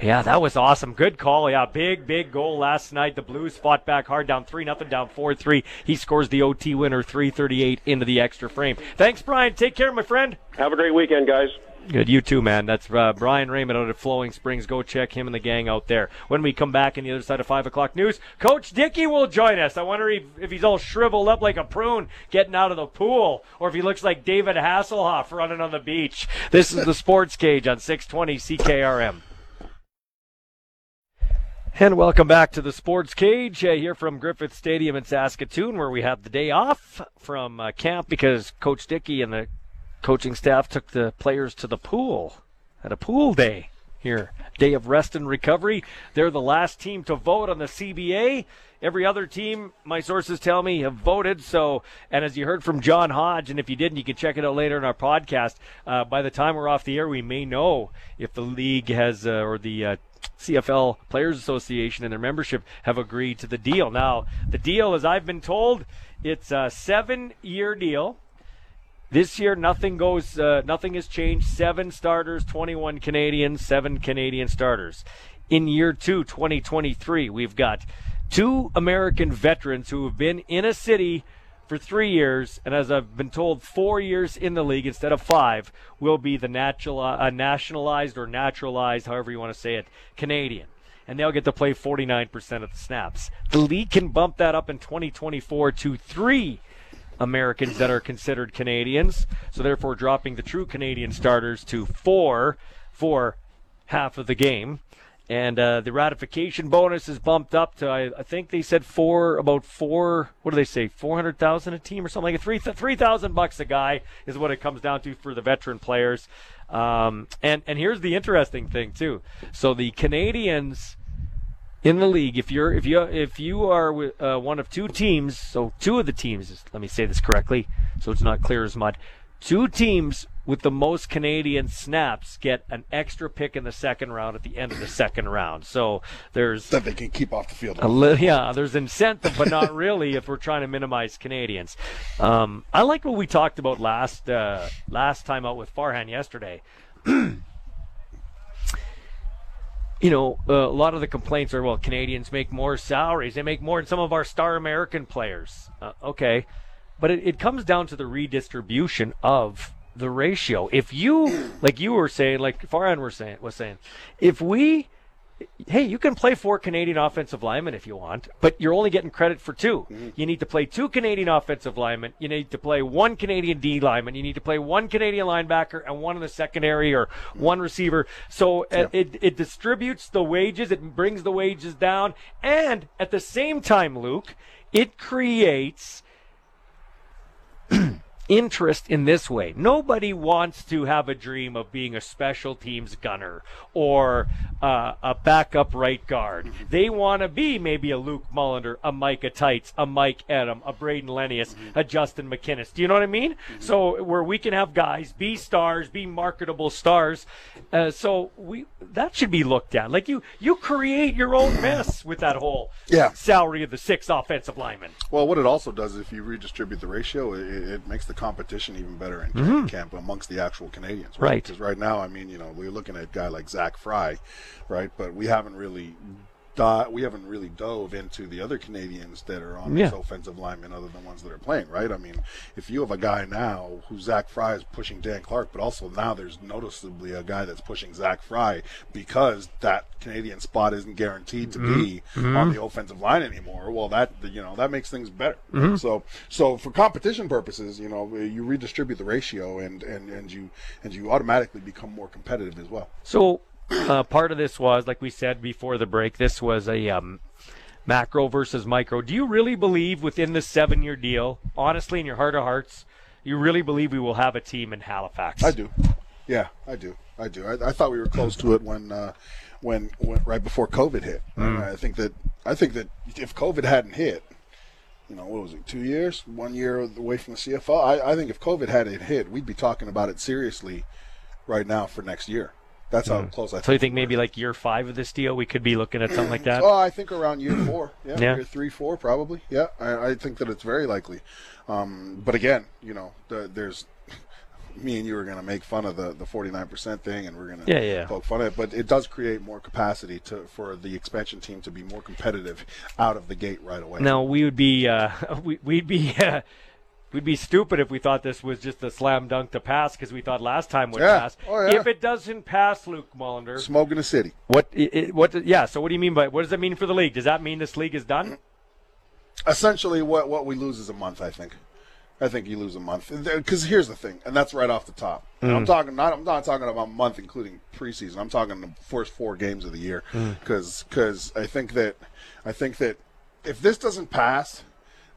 Yeah, that was awesome. Good call. Yeah, big, big goal last night. The Blues fought back hard, down three nothing, down four three. He scores the OT winner, three thirty eight into the extra frame. Thanks, Brian. Take care, my friend. Have a great weekend, guys. Good, you too, man. That's uh, Brian Raymond out at Flowing Springs. Go check him and the gang out there. When we come back on the other side of five o'clock news, Coach Dickey will join us. I wonder if, if he's all shriveled up like a prune getting out of the pool, or if he looks like David Hasselhoff running on the beach. This is the Sports Cage on 620 CKRM. And welcome back to the Sports Cage uh, here from Griffiths Stadium in Saskatoon, where we have the day off from uh, camp because Coach Dickey and the coaching staff took the players to the pool at a pool day here. Day of rest and recovery. They're the last team to vote on the CBA. Every other team, my sources tell me, have voted. So, and as you heard from John Hodge, and if you didn't, you can check it out later in our podcast. Uh, by the time we're off the air, we may know if the league has uh, or the uh, CFL Players Association and their membership have agreed to the deal. Now, the deal, as I've been told, it's a seven-year deal this year, nothing goes, uh, nothing has changed. Seven starters, 21 Canadians, seven Canadian starters. In year two, 2023, we've got two American veterans who have been in a city for three years, and as I've been told, four years in the league instead of five, will be the natural, uh, nationalized or naturalized, however you want to say it, Canadian. And they'll get to play 49% of the snaps. The league can bump that up in 2024 to three Americans that are considered Canadians. So therefore, dropping the true Canadian starters to four for half of the game. And uh, the ratification bonus is bumped up to, I, I, think they said four, about four, what do they say, 400,000 a team or something like Three, 3,000 bucks a guy is what it comes down to for the veteran players. Um, and, and here's the interesting thing, too. So the Canadians in the league, if you're if you if you are uh, one of two teams, so two of the teams, let me say this correctly, so it's not clear as mud. Two teams with the most Canadian snaps get an extra pick in the second round at the end of the second round. So there's that they can keep off the field. Li- yeah, there's incentive, but not really if we're trying to minimize Canadians. Um, I like what we talked about last uh, last time out with Farhan yesterday. <clears throat> you know, uh, a lot of the complaints are, well, Canadians make more salaries. They make more than some of our star American players. Uh, okay. But it, it comes down to the redistribution of the ratio. If you, like you were saying, like Farhan were saying, was saying, if we hey, you can play four Canadian offensive linemen if you want, but you're only getting credit for 2 mm-hmm. You need to play two Canadian offensive linemen. You need to play one Canadian D lineman. You need to play one Canadian linebacker and one in the secondary or one receiver. So uh, yeah. it, it distributes the wages. It brings the wages down. And at the same time, Luke, it creates interest in this way. Nobody wants to have a dream of being a special teams gunner or uh, a backup right guard. They want to be maybe a Luke Mullender, a Micah Teitz, a Mike Edem, a Brayden Lenius, a Justin McInnis. Do you know what I mean? Mm-hmm. So where we can have guys be stars, be marketable stars. Uh, so we that should be looked at. Like you, you create your own mess with that whole yeah. salary of the six offensive linemen. Well, what it also does, is if you redistribute the ratio, it, it makes the competition even better in mm-hmm. camp amongst the actual Canadians. Right. Because right now, I mean, you know, we're looking at a guy like Zach Fry, right? But we haven't really di- we haven't really dove into the other Canadians that are on yeah. this offensive lineman other than ones that are playing, right? I mean, if you have a guy now who Zach Fry is pushing Dan Clark, but also now there's noticeably a guy that's pushing Zach Fry because that Canadian spot isn't guaranteed to mm-hmm. be mm-hmm. on the offensive line anymore. Well, that you know that makes things better. Mm-hmm. So so for competition purposes, you know, you redistribute the ratio and and and you and you automatically become more competitive as well. So uh, part of this was, like we said before the break, this was a um, macro versus micro. Do you really believe within this seven year deal, honestly, in your heart of hearts, you really believe we will have a team in Halifax? I do. Yeah, I do. I do. I, I thought we were close to it when, uh, when, when right before COVID hit. Mm. I think that I think that if COVID hadn't hit, you know, what was it, two years, one year away from the CFL. I, I think if COVID hadn't hit, we'd be talking about it seriously right now for next year. That's how mm. close I. So you think maybe like year five of this deal, we could be looking at something like that? Oh, I think around year four. <clears throat> Yeah, yeah. year three, four, probably. Yeah, I, I think that it's very likely. Um, but again, you know, the, there's <laughs> me and you are going to make fun of the the 49% thing, and we're going to yeah, yeah. poke fun at it. But it does create more capacity to for the expansion team to be more competitive out of the gate right away. Now we would be uh, <laughs> we, would be. <laughs> Uh, We'd be stupid if we thought this was just a slam dunk to pass because we thought last time would yeah. pass. Oh, yeah. If it doesn't pass, Luke Mullender, smoke in the city. What? It, what? Yeah. So what do you mean by what does that mean for the league? Does that mean this league is done? Essentially, what what we lose is a month. I think. I think you lose a month because here's the thing, and that's right off the top. Mm. I'm talking not I'm not talking about a month including preseason. I'm talking the first four games of the year because mm. because I think that I think that if this doesn't pass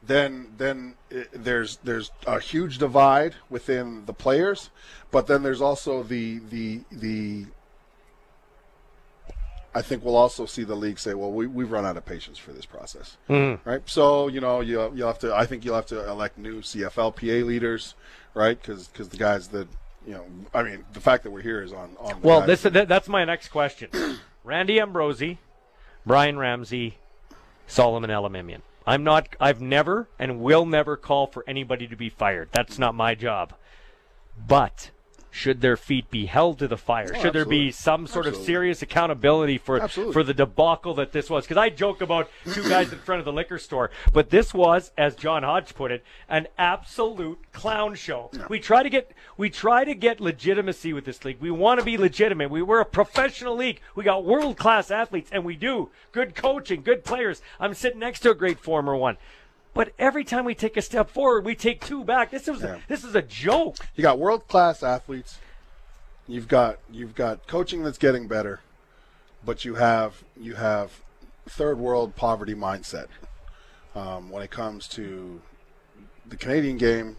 then then it, there's there's a huge divide within the players, but then there's also the the the. I think we'll also see the league say, "Well, we we've run out of patience for this process." Mm-hmm. Right. So you know you you'll have to. I think you'll have to elect new CFLPA leaders, right? Because because the guys that you know, I mean, the fact that we're here is on on. well, this that, that's my next question. <clears throat> Randy Ambrosie, Brian Ramsay, Solomon Elimimian. I'm not, I've never and will never call for anybody to be fired. That's not my job. But should their feet be held to the fire? Oh, should there be some sort absolutely. of serious accountability for absolutely. for the debacle that this was? Because I joke about two guys in front of the liquor store, but this was, as John Hodge put it, an absolute clown show. Yeah. We try to get we try to get legitimacy with this league. We want to be legitimate. We were a professional league. We got world class athletes, and we do good coaching, good players. I'm sitting next to a great former one. But every time we take a step forward, we take two back. This is yeah. this is a joke. You got world class athletes. You've got you've got coaching that's getting better, but you have you have third world poverty mindset um, when it comes to the Canadian game.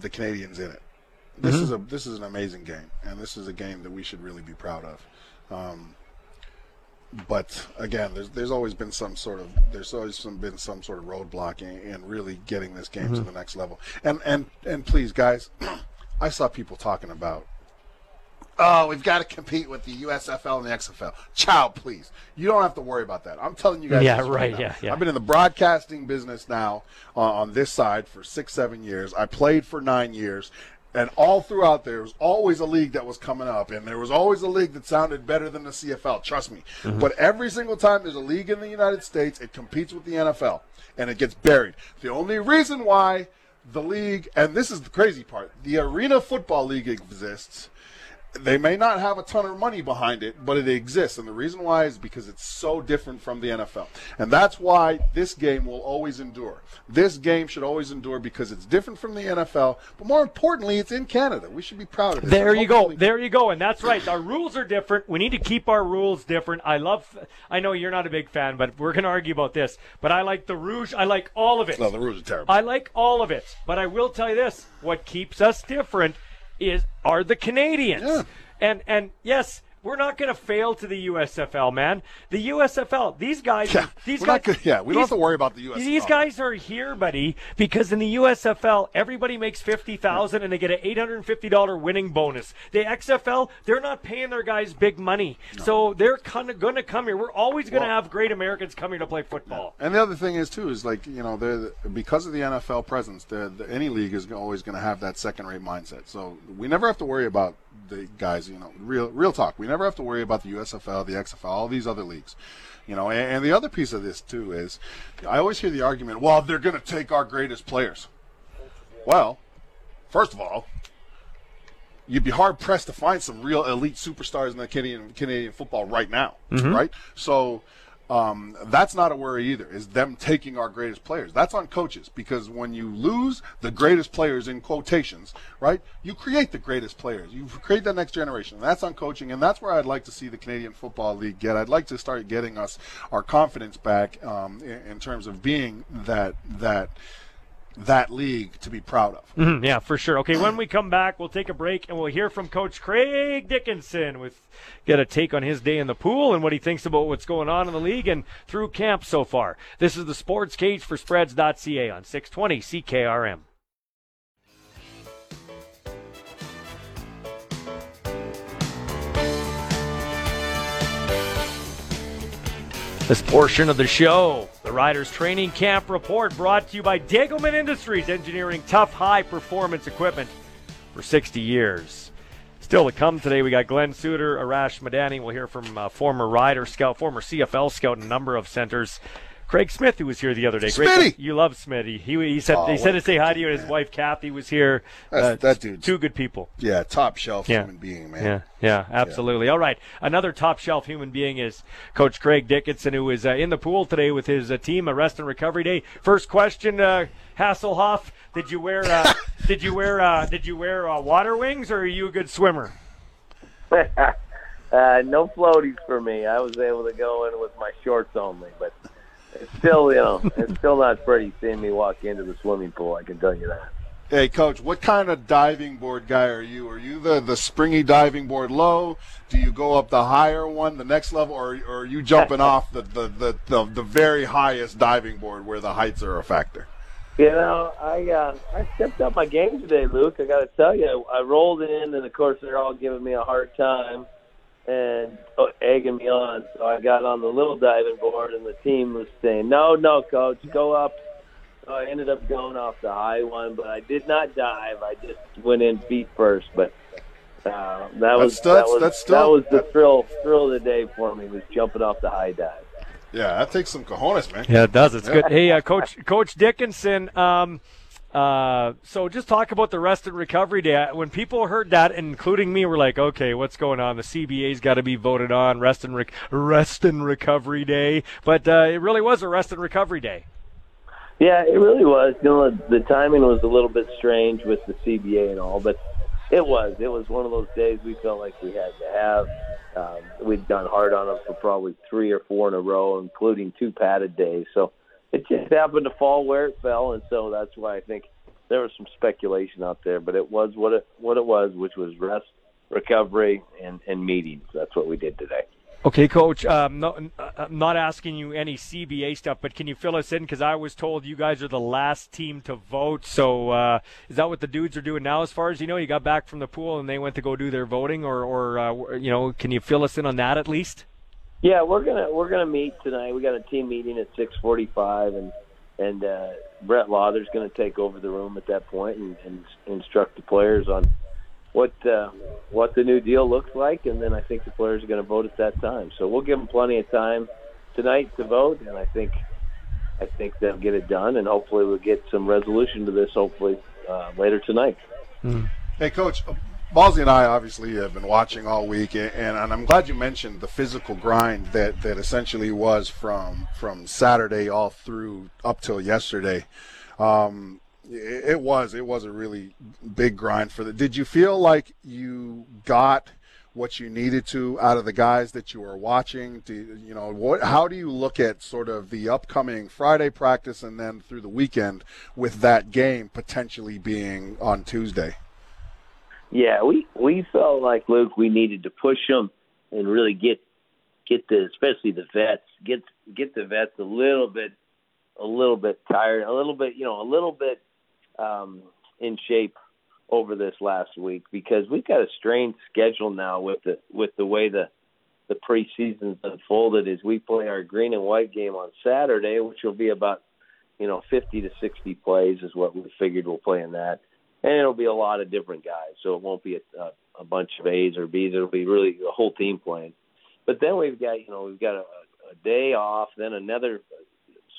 the Canadians in it. This mm-hmm. is a this is an amazing game, and this is a game that we should really be proud of. Um, but again, there's there's always been some sort of there's always some, been some sort of roadblock in, in really getting this game mm-hmm. to the next level. And and and please, guys, <clears throat> I saw people talking about. Oh, we've got to compete with the USFL and the XFL. Chow, please. You don't have to worry about that. I'm telling you guys. Yeah, right. yeah, yeah. I've been in the broadcasting business now uh, on this side for six, seven years. I played for nine years, and all throughout there was always a league that was coming up, and there was always a league that sounded better than the CFL. Trust me. Mm-hmm. But every single time there's a league in the United States, it competes with the NFL, and it gets buried. The only reason why the league, and this is the crazy part, the Arena Football League exists they may not have a ton of money behind it, but it exists. And the reason why is because it's so different from the NFL. And that's why this game will always endure. This game should always endure because it's different from the NFL, but more importantly, it's in Canada. We should be proud of it. There you go. There you go. And that's right. Our rules are different. We need to keep our rules different. I love, I know you're not a big fan, but we're going to argue about this. But I like the Rouge. I like all of it. No, the Rouge are terrible. I like all of it. But I will tell you this what keeps us different is are the Canadians. Yeah. And and yes, we're not going to fail to the USFL, man. The USFL, these guys, yeah, these guys, good, yeah, we these, don't have to worry about the USFL. These guys are here, buddy, because in the USFL, everybody makes fifty thousand and they get an eight hundred and fifty dollar winning bonus. The XFL, they're not paying their guys big money, no. so they're kind of going to come here. We're always going to well, have great Americans come here to play football. And the other thing is too is like you know they're because of the NFL presence, the, any league is always going to have that second rate mindset. So we never have to worry about the guys. You know, real real talk. We never have to worry about the USFL, the XFL, all these other leagues. You know, and, and the other piece of this too is, I always hear the argument, well, they're going to take our greatest players. Well, first of all, you'd be hard pressed to find some real elite superstars in the Canadian Canadian football right now, mm-hmm. right? So um, that's not a worry either. Is them taking our greatest players? That's on coaches because when you lose the greatest players in quotations, right? You create the greatest players. You create the next generation. That's on coaching, and that's where I'd like to see the Canadian Football League get. I'd like to start getting us our confidence back um, in, in terms of being that that that league to be proud of. Mm-hmm, yeah, for sure. Okay, when we come back, we'll take a break and we'll hear from Coach Craig Dickenson with get a take on his day in the pool and what he thinks about what's going on in the league and through camp so far. This is the Sports Cage for Spreads.ca on 620 CKRM. This portion of the show, the Riders Training Camp Report, brought to you by Degelman Industries, engineering tough, high performance equipment for 60 years. Still to come today, we got Glen Suitor, Arash Madani. We'll hear from uh, former Rider scout, former CFL scout, and a number of centers. Craig Smith, who was here the other day. Smitty! you love Smitty. He, he said oh, he said to say hi to you, and his wife Kathy was here. Uh, that dude, two good people. Yeah, top shelf yeah. human being, man. Yeah, yeah, absolutely. Yeah. All right, another top shelf human being is Coach Craig Dickenson, who is uh, in the pool today with his uh, team, a rest and recovery day. First question, uh, Hasselhoff, did you wear uh, <laughs> did you wear uh, did you wear water wings, or are you a good swimmer? <laughs> no floaties for me. I was able to go in with my shorts only, but it's still, you know, it's still not pretty seeing me walk into the swimming pool. I can tell you that. Hey, coach, what kind of diving board guy are you? Are you the, the springy diving board low? Do you go up the higher one, the next level, or, or are you jumping <laughs> off the, the, the, the, the very highest diving board where the heights are a factor? You know, I uh, I stepped up my game today, Luke. I got to tell you, I rolled in, and of course they're all giving me a hard time and oh, egging me on. So I got on the little diving board, and the team was saying, "No, no, coach, go up, so I ended up going off the high one, but I did not dive. I just went in feet first, but. Uh, that was still, that was that's still, that was the thrill thrill of the day for me was jumping off the high dive. Yeah, that takes some cojones, man. Yeah, it does. It's yeah. good. Hey, uh, Coach Coach Dickenson. Um, uh, so just talk about the rest and recovery day. When people heard that, including me, were like, "Okay, what's going on? The CBA's got to be voted on. Rest and rec- rest and recovery day." But uh, it really was a rest and recovery day. Yeah, it really was. You know, the timing was a little bit strange with the CBA and all, but it was. It was one of those days we felt like we had to have. Um, we'd gone hard on them for probably three or four in a row, including two padded days. So it just happened to fall where it fell, and so that's why I think there was some speculation out there. But it was what it what it was, which was rest, recovery, and and meetings. That's what we did today. Okay, Coach. Um, not, I'm not asking you any CBA stuff, but can you fill us in? Because I was told you guys are the last team to vote. So uh, is that what the dudes are doing now? As far as you know, you got back from the pool and they went to go do their voting, or, or uh, you know, can you fill us in on that at least? Yeah, we're gonna we're gonna meet tonight. We got a team meeting at 6:45, and and uh, Brett Lauther's going to take over the room at that point and, and instruct the players on what uh, what the new deal looks like, and then I think the players are going to vote at that time. So we'll give them plenty of time tonight to vote, and I think I think they'll get it done, and hopefully we'll get some resolution to this. Hopefully uh, later tonight. Mm. Hey, Coach. Ballsy and I obviously have been watching all week, and, and I'm glad you mentioned the physical grind that, that essentially was from from Saturday all through up till yesterday. Um, it was it was a really big grind for the. Did you feel like you got what you needed to out of the guys that you were watching? Do you know what? How do you look at sort of the upcoming Friday practice and then through the weekend with that game potentially being on Tuesday? Yeah, we we felt like Luke we needed to push them and really get get the especially the vets get get the vets a little bit a little bit tired, a little bit you know a little bit um, in shape over this last week because we've got a strange schedule now with the with the way the the preseason's unfolded. Is we play our green and white game on Saturday, which will be about you know 50 to 60 plays is what we figured we'll play in that, and it'll be a lot of different guys, so it won't be a, a, a bunch of A's or B's. It'll be really a whole team playing. But then we've got you know we've got a, a day off, then another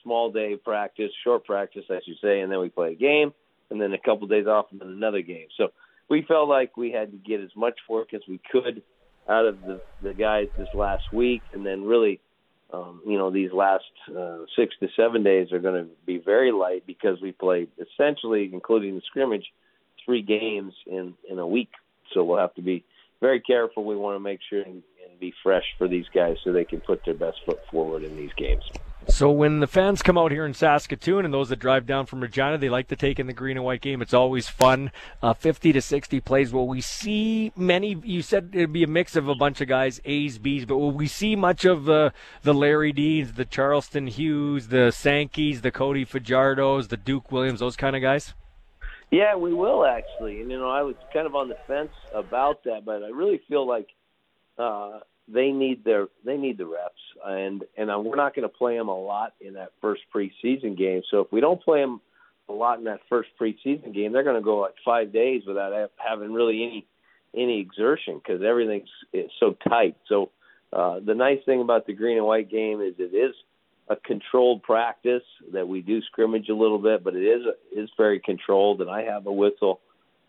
small day practice, short practice, I should say, and then we play a game and then a couple days off, and then another game. So we felt like we had to get as much work as we could out of the the guys this last week, and then really, um, you know, these last uh, six to seven days are going to be very light because we played essentially, including the scrimmage, three games in in a week. So we'll have to be very careful. We want to make sure and, and be fresh for these guys so they can put their best foot forward in these games. So when the fans come out here in Saskatoon and those that drive down from Regina, they like to take in the green and white game. It's always fun. Uh, 50 to 60 plays. Will we see many? You said it'd be a mix of a bunch of guys, A's, B's, but will we see much of the the Larry Deans, the Charleston Hughes, the Sankeys, the Cody Fajardos, the Duke Williams, those kind of guys? Yeah, we will actually. And you know, I was kind of on the fence about that, but I really feel like uh, they need their they need the reps, and and uh, we're not going to play them a lot in that first preseason game. So if we don't play them a lot in that first preseason game, they're going to go like five days without having really any any exertion because everything's so tight. So uh, the nice thing about the green and white game is it is a controlled practice that we do scrimmage a little bit, but it is is very controlled, and I have a whistle,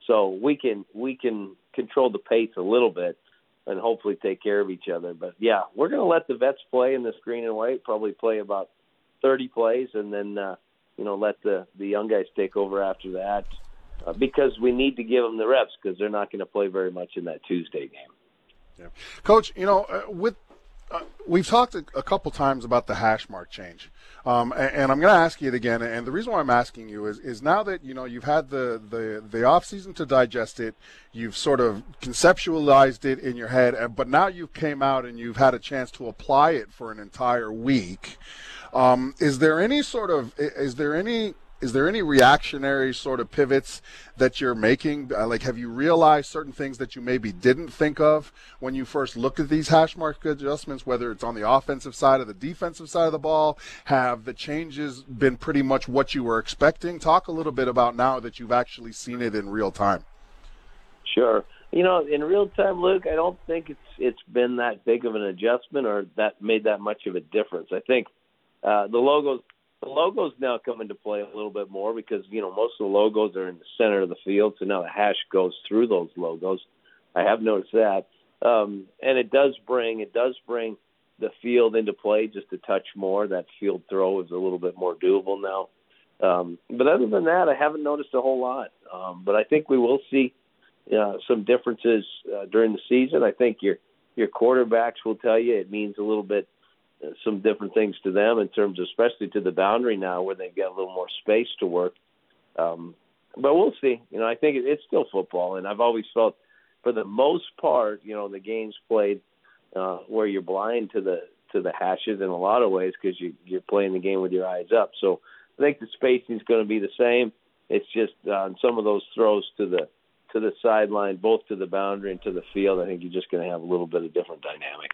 so we can we can control the pace a little bit and hopefully take care of each other. But yeah, we're going to let the vets play in this green and white. Probably play about 30 plays, and then uh, you know let the the young guys take over after that uh, because we need to give them the reps because they're not going to play very much in that Tuesday game. Yeah. Coach, you know, uh, with uh, we've talked a, a, couple times about the hash mark change, um, and, and, I'm going to ask you it again. And the reason why I'm asking you is, is now that you know you've had the, the the off season to digest it, you've sort of conceptualized it in your head, but now you've came out and you've had a chance to apply it for an entire week. Um, is there any sort of is there any is there any reactionary sort of pivots that you're making? Uh, like, have you realized certain things that you maybe didn't think of when you first looked at these hash mark adjustments, whether it's on the offensive side or the defensive side of the ball? Have the changes been pretty much what you were expecting? Talk a little bit about now that you've actually seen it in real time. Sure. You know, in real time, Luke, I don't think it's it's been that big of an adjustment or that made that much of a difference. I think uh, the logos the logos now come into play a little bit more because you know most of the logos are in the center of the field, so now the hash goes through those logos. I have noticed that, um, and it does bring it does bring the field into play just a touch more. That field throw is a little bit more doable now. Um, but other than that, I haven't noticed a whole lot. Um, but I think we will see uh, some differences uh, during the season. I think your your quarterbacks will tell you it means a little bit some different things to them in terms, especially to the boundary now, where they've got a little more space to work. Um, but we'll see. You know, I think it, it's still football, and I've always felt, for the most part, you know, the games played uh, where you're blind to the to the hashes in a lot of ways because you, you're playing the game with your eyes up. So I think the spacing is going to be the same. It's just on uh, some of those throws to the to the sideline, both to the boundary and to the field. I think you're just going to have a little bit of different dynamic.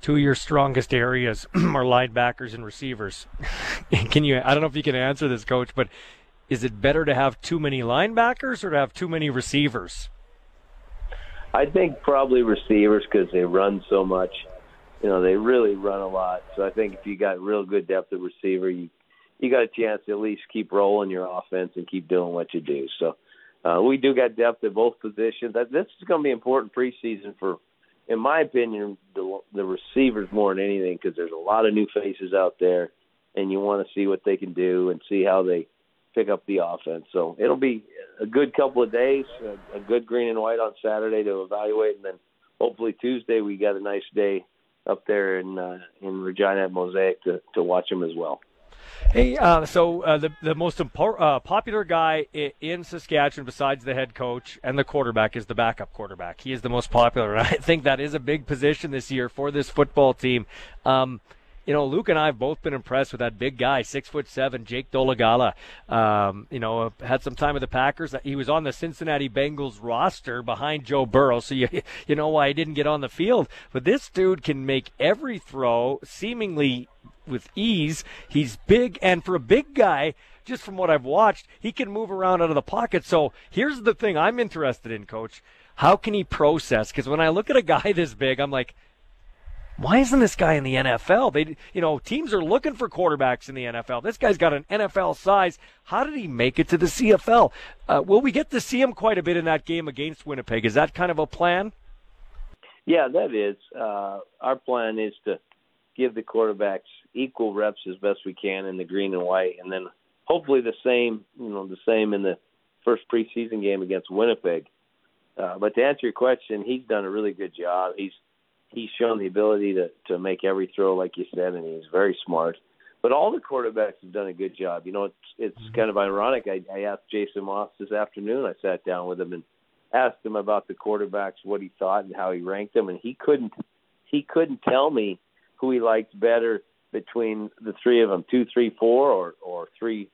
Two of your strongest areas <clears throat> are linebackers and receivers. <laughs> can you? I don't know if you can answer this, coach, but is it better to have too many linebackers or to have too many receivers? I think probably receivers because they run so much. You know, they really run a lot. So I think if you got real good depth of receiver, you you got a chance to at least keep rolling your offense and keep doing what you do. So uh, we do got depth at both positions. This is going to be important preseason for in my opinion, the, the receivers more than anything because there's a lot of new faces out there, and you want to see what they can do and see how they pick up the offense. So it'll be a good couple of days, a, a good green and white on Saturday to evaluate, and then hopefully Tuesday we got a nice day up there in uh, in Regina at Mosaic to to watch them as well. Hey, uh, so uh, the the most impo- uh, popular guy in Saskatchewan, besides the head coach and the quarterback, is the backup quarterback. He is the most popular, and I think that is a big position this year for this football team. Um, you know, Luke and I have both been impressed with that big guy, six foot seven, Jake Dolegala. Um, you know, had some time with the Packers. He was on the Cincinnati Bengals roster behind Joe Burrow, so you <laughs> you know why he didn't get on the field. But this dude can make every throw seemingly with ease. He's big, and for a big guy, just from what I've watched, he can move around out of the pocket. So here's the thing I'm interested in, coach. How can he process? Because when I look at a <laughs> guy this big, I'm like, why isn't this guy in the NFL? They, you know, teams are looking for quarterbacks in the NFL. This guy's got an NFL size. How did he make it to the CFL? Uh, will we get to see him quite a bit in that game against Winnipeg? Is that kind of a plan? Yeah, that is. Uh, our plan is to give the quarterbacks equal reps as best we can in the green and white, and then hopefully the same, you know, the same in the first preseason game against Winnipeg. Uh, but to answer your question, he's done a really good job. He's he's shown the ability to to make every throw, like you said, and he's very smart. But all the quarterbacks have done a good job. You know, it's it's mm-hmm. kind of ironic. I, I asked Jason Maas this afternoon. I sat down with him and asked him about the quarterbacks, what he thought and how he ranked them, and he couldn't he couldn't tell me who he liked better between the three of them, two, three, four, or or three,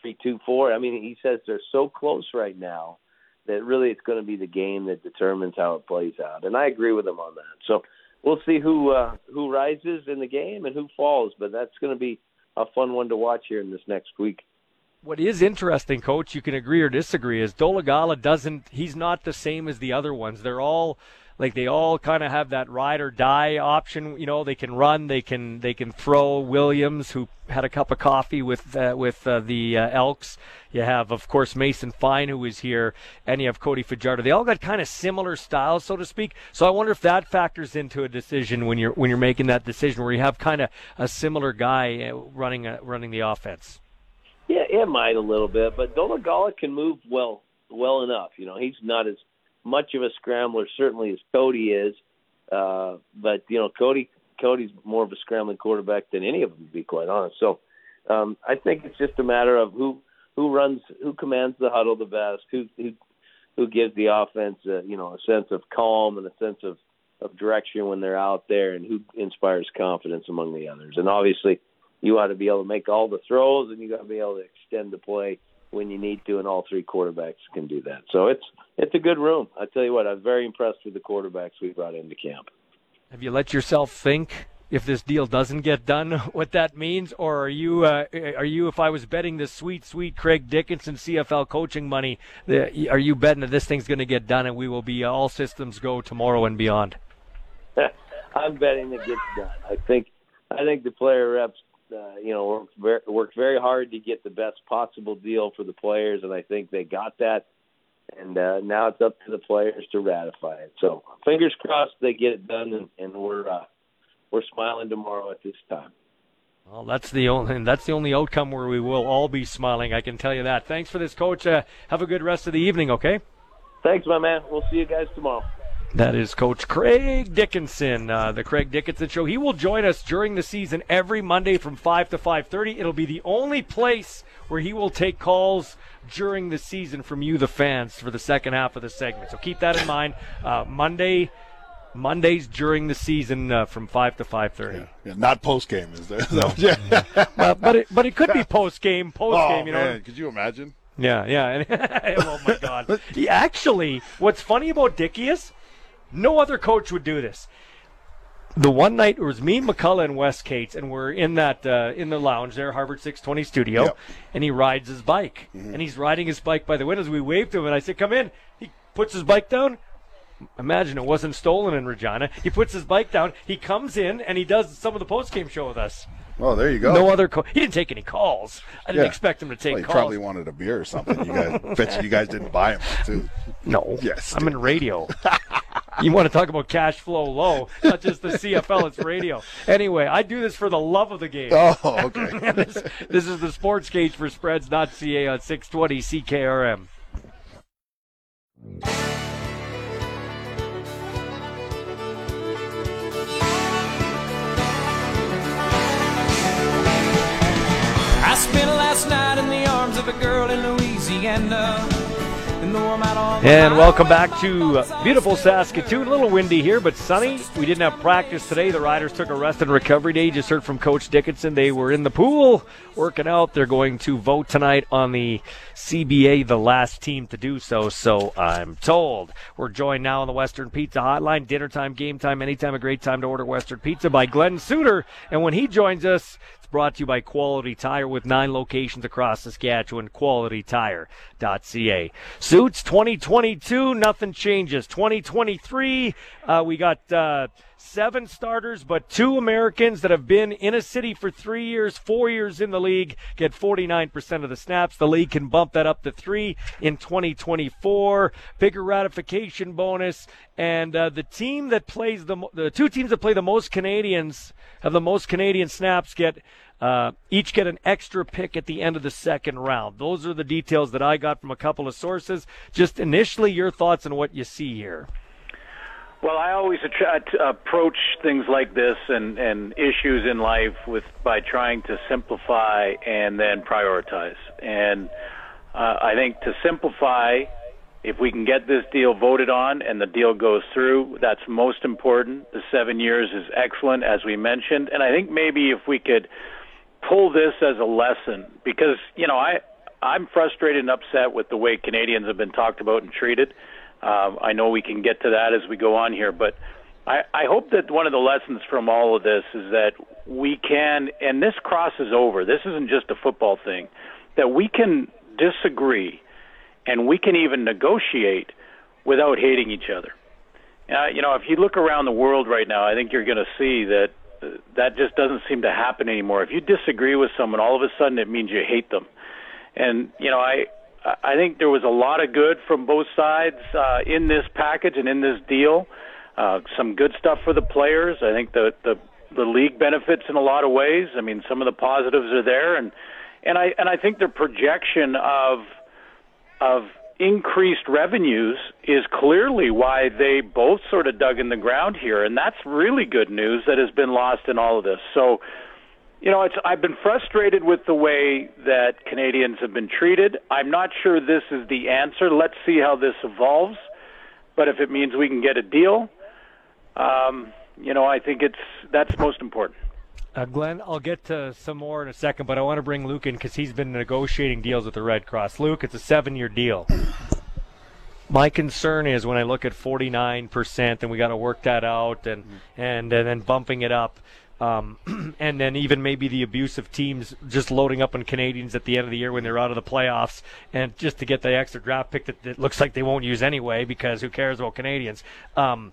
three, two, four. I mean, he says they're so close right now that really it's going to be the game that determines how it plays out, and I agree with him on that. So we'll see who uh, who rises in the game and who falls, but that's going to be a fun one to watch here in this next week. What is interesting, Coach, you can agree or disagree, is Dolegala doesn't. He's not the same as the other ones. They're all like they all kind of have that ride or die option. You know, they can run, they can they can throw. Williams, who had a cup of coffee with uh, with uh, the uh, Elks. You have, of course, Mason Fine, who is here, and you have Cody Fajardo. They all got kind of similar styles, so to speak. So I wonder if that factors into a decision when you're when you're making that decision, where you have kind of a similar guy uh, running uh, running the offense. Yeah, it might a little bit, but Dolegala can move well well enough. You know, he's not as much of a scrambler certainly as Cody is. Uh, but you know, Cody Cody's more of a scrambling quarterback than any of them, to be quite honest. So um, I think it's just a matter of who who runs, who commands the huddle the best, who who who gives the offense, a, you know, a sense of calm and a sense of of direction when they're out there, and who inspires confidence among the others. And obviously, you ought to be able to make all the throws, and you got to be able to extend the play when you need to, and all three quarterbacks can do that. So it's it's a good room. I tell you what, I'm very impressed with the quarterbacks we brought into camp. Have you let yourself think if this deal doesn't get done, <laughs> what that means, or are you uh, are you if I was betting the sweet sweet Craig Dickenson CFL coaching money, the, are you betting that this thing's going to get done and we will be all systems go tomorrow and beyond? <laughs> I'm betting it gets done. I think I think the player reps, uh, you know, worked very, worked very hard to get the best possible deal for the players, and I think they got that. And uh, now it's up to the players to ratify it. So fingers crossed they get it done, and, and we're uh, we're smiling tomorrow at this time. Well, that's the only that's the only outcome where we will all be smiling. I can tell you that. Thanks for this, Coach. Uh, have a good rest of the evening. Okay. Thanks, my man. We'll see you guys tomorrow. That is Coach Craig Dickenson, uh, the Craig Dickenson Show. He will join us during the season every Monday from 5 to 5:30. It'll be the only place where he will take calls during the season from you, the fans, for the second half of the segment. So keep that in mind. Uh, Monday. Mondays during the season uh, from five to five thirty. Yeah, yeah, not post game, is there? No. yeah. <laughs> well, but it, but it could be post game. Post <laughs> game, oh, you know. Man, could you imagine? Yeah, yeah. <laughs> oh my God. He actually, what's funny about Dicky is no other coach would do this. The one night it was me, McCullough, and Wes Cates, and we're in that uh, in the lounge there, Harvard 620 studio, yep. and he rides his bike, mm-hmm. and he's riding his bike by the windows. We waved to him, and I said, "Come in." He puts his bike down. Imagine it wasn't stolen in Regina. He puts his bike down. He comes in and he does some of the post game show with us. Oh, there you go. No other. Co- he didn't take any calls. I didn't yeah. expect him to take well, he calls. Probably wanted a beer or something. You guys, <laughs> bet you guys didn't buy him too. No. Yes. I'm in radio. <laughs> you want to talk about cash flow low? Not just the CFL. It's radio. Anyway, I do this for the love of the game. Oh, okay. <laughs> this, this, is the Sports Cage for spreads.ca on uh, 620 CKRM. I spent last night in the arms of a girl in Louisiana. And welcome back to beautiful Saskatoon. A little windy here, but sunny. We didn't have practice today. The Riders took a rest and recovery day. Just heard from Coach Dickenson. They were in the pool working out. They're going to vote tonight on the CBA, the last team to do so. So I'm told. We're joined now on the Western Pizza Hotline. Dinner time, game time, anytime, a great time to order Western Pizza by Glen Suitor. And when he joins us, brought to you by Quality Tire with nine locations across Saskatchewan. QualityTire.ca. Suits 2022, nothing changes. 2023, uh, we got. Uh, seven starters, but two Americans that have been in a city for three years, four years in the league, get 49% of the snaps. The league can bump that up to three in 2024. Bigger ratification bonus, and uh, the team that plays the the two teams that play the most Canadians have the most Canadian snaps get. Uh, each get an extra pick at the end of the second round. Those are the details that I got from a couple of sources. Just initially, your thoughts on what you see here. Well, I always approach things like this and, and issues in life with by trying to simplify and then prioritize. And uh, I think to simplify, if we can get this deal voted on and the deal goes through, that's most important. The seven years is excellent, as we mentioned. And I think maybe if we could pull this as a lesson, because you know I I'm frustrated and upset with the way Canadians have been talked about and treated. Uh, I know we can get to that as we go on here, but I, I hope that one of the lessons from all of this is that we can, and this crosses over. This isn't just a football thing. That we can disagree, and we can even negotiate without hating each other. Uh, you know, if you look around the world right now, I think you're going to see that uh, that just doesn't seem to happen anymore. If you disagree with someone, all of a sudden it means you hate them. And you know, I I think there was a lot of good from both sides uh, in this package and in this deal. Uh, some good stuff for the players. I think the the the league benefits in a lot of ways. I mean, some of the positives are there, and and I and I think the projection of of increased revenues is clearly why they both sort of dug in the ground here, and that's really good news that has been lost in all of this. So you know, it's I've been frustrated with the way that Canadians have been treated. I'm not sure this is the answer. Let's see how this evolves. But if it means we can get a deal, um, you know, I think it's that's most important. Uh, Glen, I'll get to some more in a second, but I want to bring Luke in because he's been negotiating deals with the Red Cross. Luke, it's a seven-year deal. My concern is when I look at 49%, and we got to work that out, and and and then bumping it up. Um, <clears throat> and then even maybe the abuse of teams just loading up on Canadians at the end of the year when they're out of the playoffs, and just to get the extra draft pick that, that looks like they won't use anyway because who cares about Canadians? Um,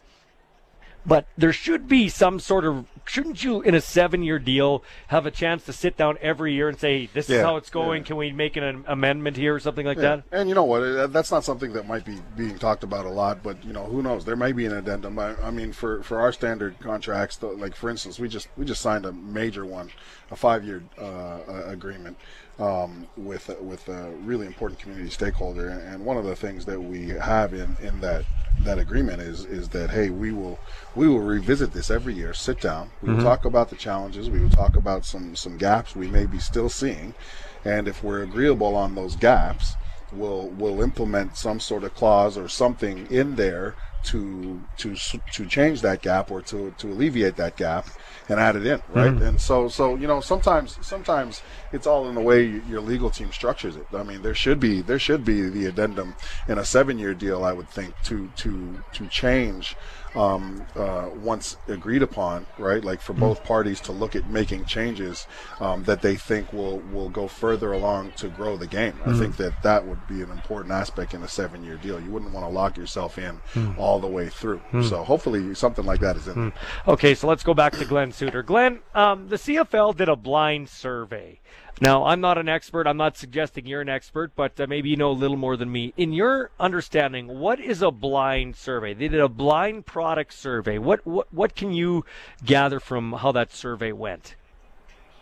but there should be some sort of shouldn't you in a seven year deal have a chance to sit down every year and say this is Yeah, how it's going yeah. can we make an amendment here or something like Yeah. that And you know what? That's not something that might be being talked about a lot, but you know, who knows? There may be an addendum. I, I mean, for, for our standard contracts, like for instance, we just we just signed a major one, a five year uh, agreement um, with with a really important community stakeholder. And one of the things that we have in, in that that agreement is is that hey, we will we will revisit this every year. Sit down. We will Mhm. talk about the challenges. We will talk about some some gaps we may be still seeing, and if we're agreeable on those gaps, we'll we'll implement some sort of clause or something in there to to to change that gap or to to alleviate that gap and add it in right Mhm. and so so you know sometimes sometimes it's all in the way your legal team structures it i mean there should be there should be the addendum in a seven year deal i would think to to to change um, uh, once agreed upon, right? Like for both parties to look at making changes um, that they think will will go further along to grow the game. I Mhm. think that that would be an important aspect in a seven year deal. You wouldn't want to lock yourself in Hmm. all the way through. Hmm. So hopefully something like that is in. there. Okay, so let's go back to Glen Suitor. Glen, um, the CFL did a blind survey. Now, I'm not an expert. I'm not suggesting you're an expert, but uh, maybe you know a little more than me. In your understanding, what is a blind survey? They did a blind product survey. What what what can you gather from how that survey went?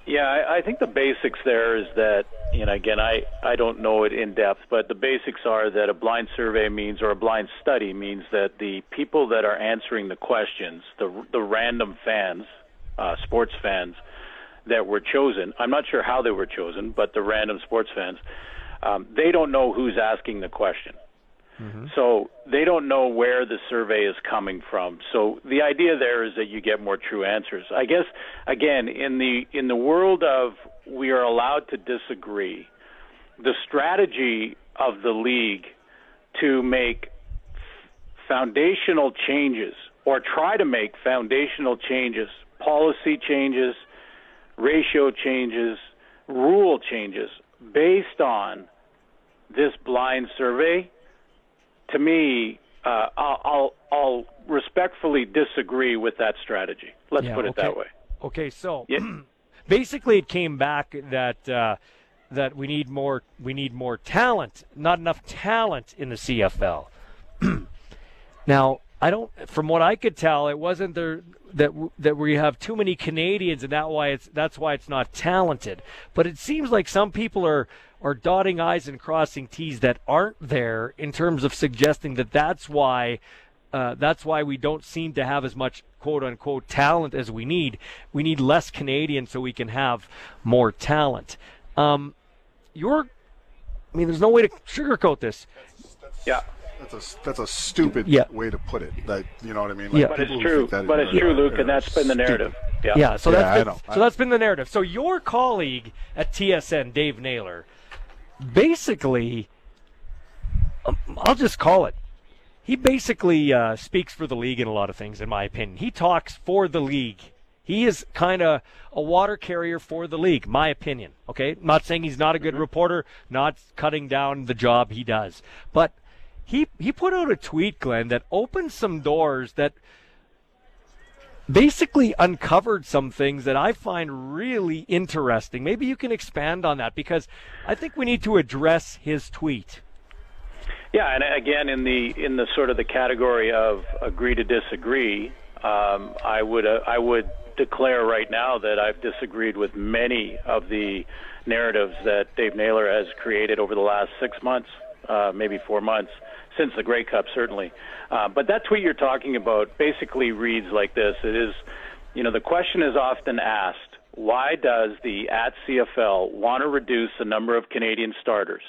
Yeah, I, I think the basics there is that, you know, again, I, I don't know it in depth, but the basics are that a blind survey means, or a blind study means that the people that are answering the questions, the, the random fans, uh, sports fans that were chosen, I'm not sure how they were chosen, but the random sports fans, um, they don't know who's asking the question. So they don't know where the survey is coming from. So the idea there is that you get more true answers. I guess again in the in the world of we are allowed to disagree, the strategy of the league to make foundational changes or try to make foundational changes, policy changes, ratio changes, rule changes based on this blind survey to me, uh, I'll, I'll, I'll respectfully disagree with that strategy. Let's Yeah, put it okay. that way. Okay, so <clears throat> basically, it came back that uh, that we need more we need more talent, not enough talent in the CFL. <clears throat> now, I don't. From what I could tell, it wasn't there that that we have too many Canadians, and that why it's that's why it's not talented. But it seems like some people are are dotting i's and crossing t's that aren't there in terms of suggesting that that's why uh, that's why we don't seem to have as much quote unquote talent as we need. We need less Canadians so we can have more talent. Um, you're, I mean, there's no way to sugarcoat this. Yeah. That's a that's a stupid Yeah. way to put it. That you know what I mean? Like, Yeah. But it's true. that But is- it's true, Luke, and are that's been the narrative. Yeah. Yeah, so Yeah, that's I been, know. so that's been the narrative. So your colleague at TSN, Dave Naylor, basically, um, I'll just call it. He basically uh, speaks for the league in a lot of things, in my opinion. He talks for the league. He is kind of a water carrier for the league, my opinion. Okay, not saying he's not a good reporter, not cutting down the job he does, but he he put out a tweet, Glen, that opened some doors that basically uncovered some things that I find really interesting. Maybe you can expand on that because I think we need to address his tweet. Yeah, and again, in the in the sort of the category of agree to disagree, um, I would uh, I would declare right now that I've disagreed with many of the narratives that Dave Naylor has created over the last six months, uh, maybe four months, since the Grey Cup, certainly. Uh, but that tweet you're talking about basically reads like this: It is, you know, the question is often asked, why does the at CFL want to reduce the number of Canadian starters?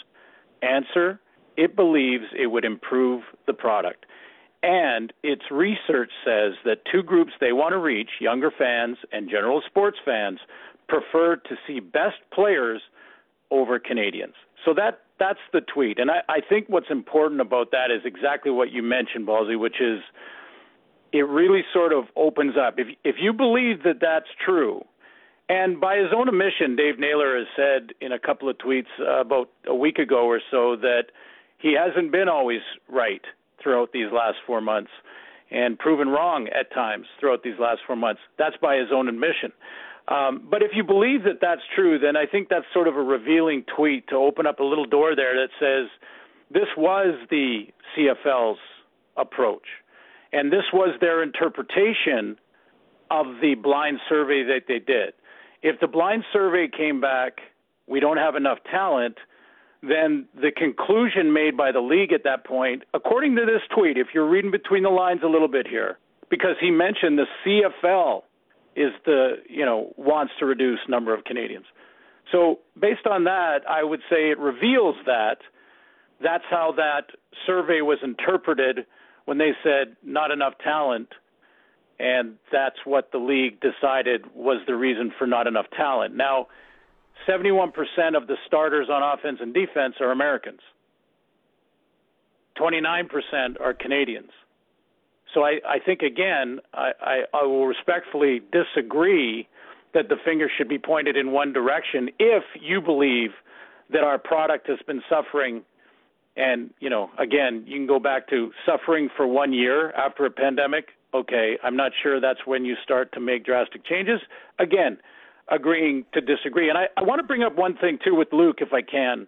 Answer: It believes it would improve the product. And its research says that two groups they want to reach, younger fans and general sports fans, prefer to see best players over Canadians. So that that's the tweet. And I, I think what's important about that is exactly what you mentioned, Ballsy, which is it really sort of opens up. If if you believe that that's true, and by his own admission, Dave Naylor has said in a couple of tweets uh, about a week ago or so that he hasn't been always right throughout these last four months and proven wrong at times throughout these last four months. That's by his own admission. Um, but if you believe that that's true, then I think that's sort of a revealing tweet to open up a little door there that says this was the CFL's approach. And this was their interpretation of the blind survey that they did. If the blind survey came back, we don't have enough talent, then the conclusion made by the league at that point, according to this tweet, if you're reading between the lines a little bit here, because he mentioned the CFL is the, you know, wants to reduce number of Canadians. So based on that, I would say it reveals that that's how that survey was interpreted when they said not enough talent and that's what the league decided was the reason for not enough talent. Now, 71% of the starters on offense and defense are Americans. 29% are Canadians. So I, I think again, I, I, I will respectfully disagree that the finger should be pointed in one direction if you believe that our product has been suffering and you know again you can go back to suffering for one year after a pandemic okay, I'm not sure that's when you start to make drastic changes. Again, agreeing to disagree. And I, I want to bring up one thing, too, with Luke, if I can.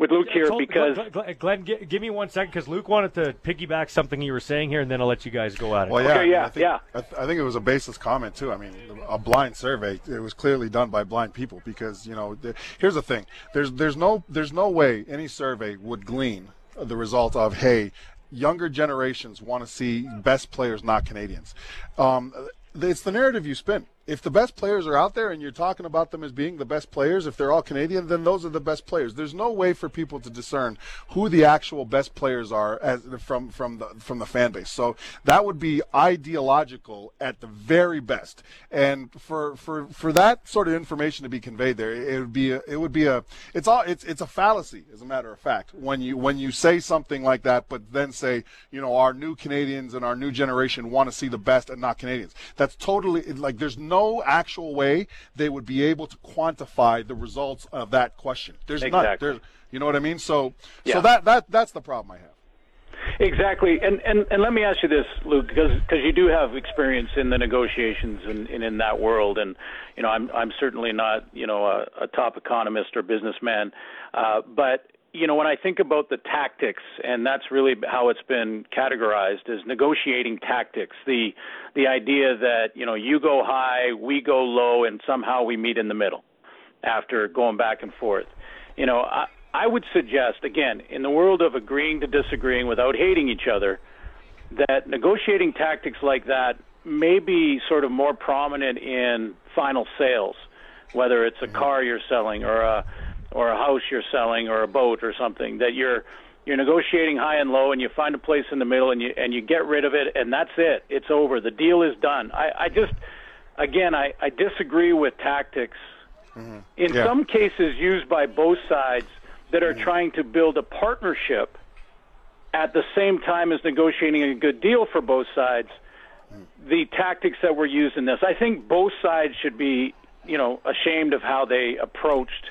With Luke here, because Glen, Glen, Glen give me one second because Luke wanted to piggyback something you were saying here, and then I'll let you guys go at it. Well, yeah, okay, yeah, I think, yeah. I, th- I think it was a baseless comment too. I mean, a blind survey. It was clearly done by blind people because you know. The, here's the thing. There's there's no there's no way any survey would glean the result of hey younger generations want to see best players, not Canadians. Um, it's the narrative you spin if the best players are out there and you're talking about them as being the best players, if they're all Canadian, then those are the best players. There's no way for people to discern who the actual best players are as, from from the from the fan base. So that would be ideological at the very best. And for for for that sort of information to be conveyed there, it would be a, it would be a it's all it's it's a fallacy as a matter of fact when you when you say something like that, but then say you know our new Canadians and our new generation want to see the best and not Canadians. That's totally like there's no no actual way they would be able to quantify the results of that question. There's exactly. not. There's, you know what I mean? So, yeah. so that that that's the problem I have. Exactly, and and and let me ask you this, Luke, because because you do have experience in the negotiations and, and in that world, and you know I'm I'm certainly not you know a, a top economist or businessman, uh, but you know, when I think about the tactics, and that's really how it's been categorized as negotiating tactics, the the idea that you know you go high, we go low, and somehow we meet in the middle after going back and forth. You know, I, I would suggest again in the world of agreeing to disagreeing without hating each other, that negotiating tactics like that may be sort of more prominent in final sales, whether it's a mm-hmm. car you're selling or a or a house you're selling or a boat or something that you're you're negotiating high and low and you find a place in the middle and you and you get rid of it and that's it it's over the deal is done i i just again i i disagree with tactics mm-hmm. in yeah. some cases used by both sides that are mm-hmm. trying to build a partnership at the same time as negotiating a good deal for both sides mm-hmm. the tactics that were used in this i think both sides should be you know ashamed of how they approached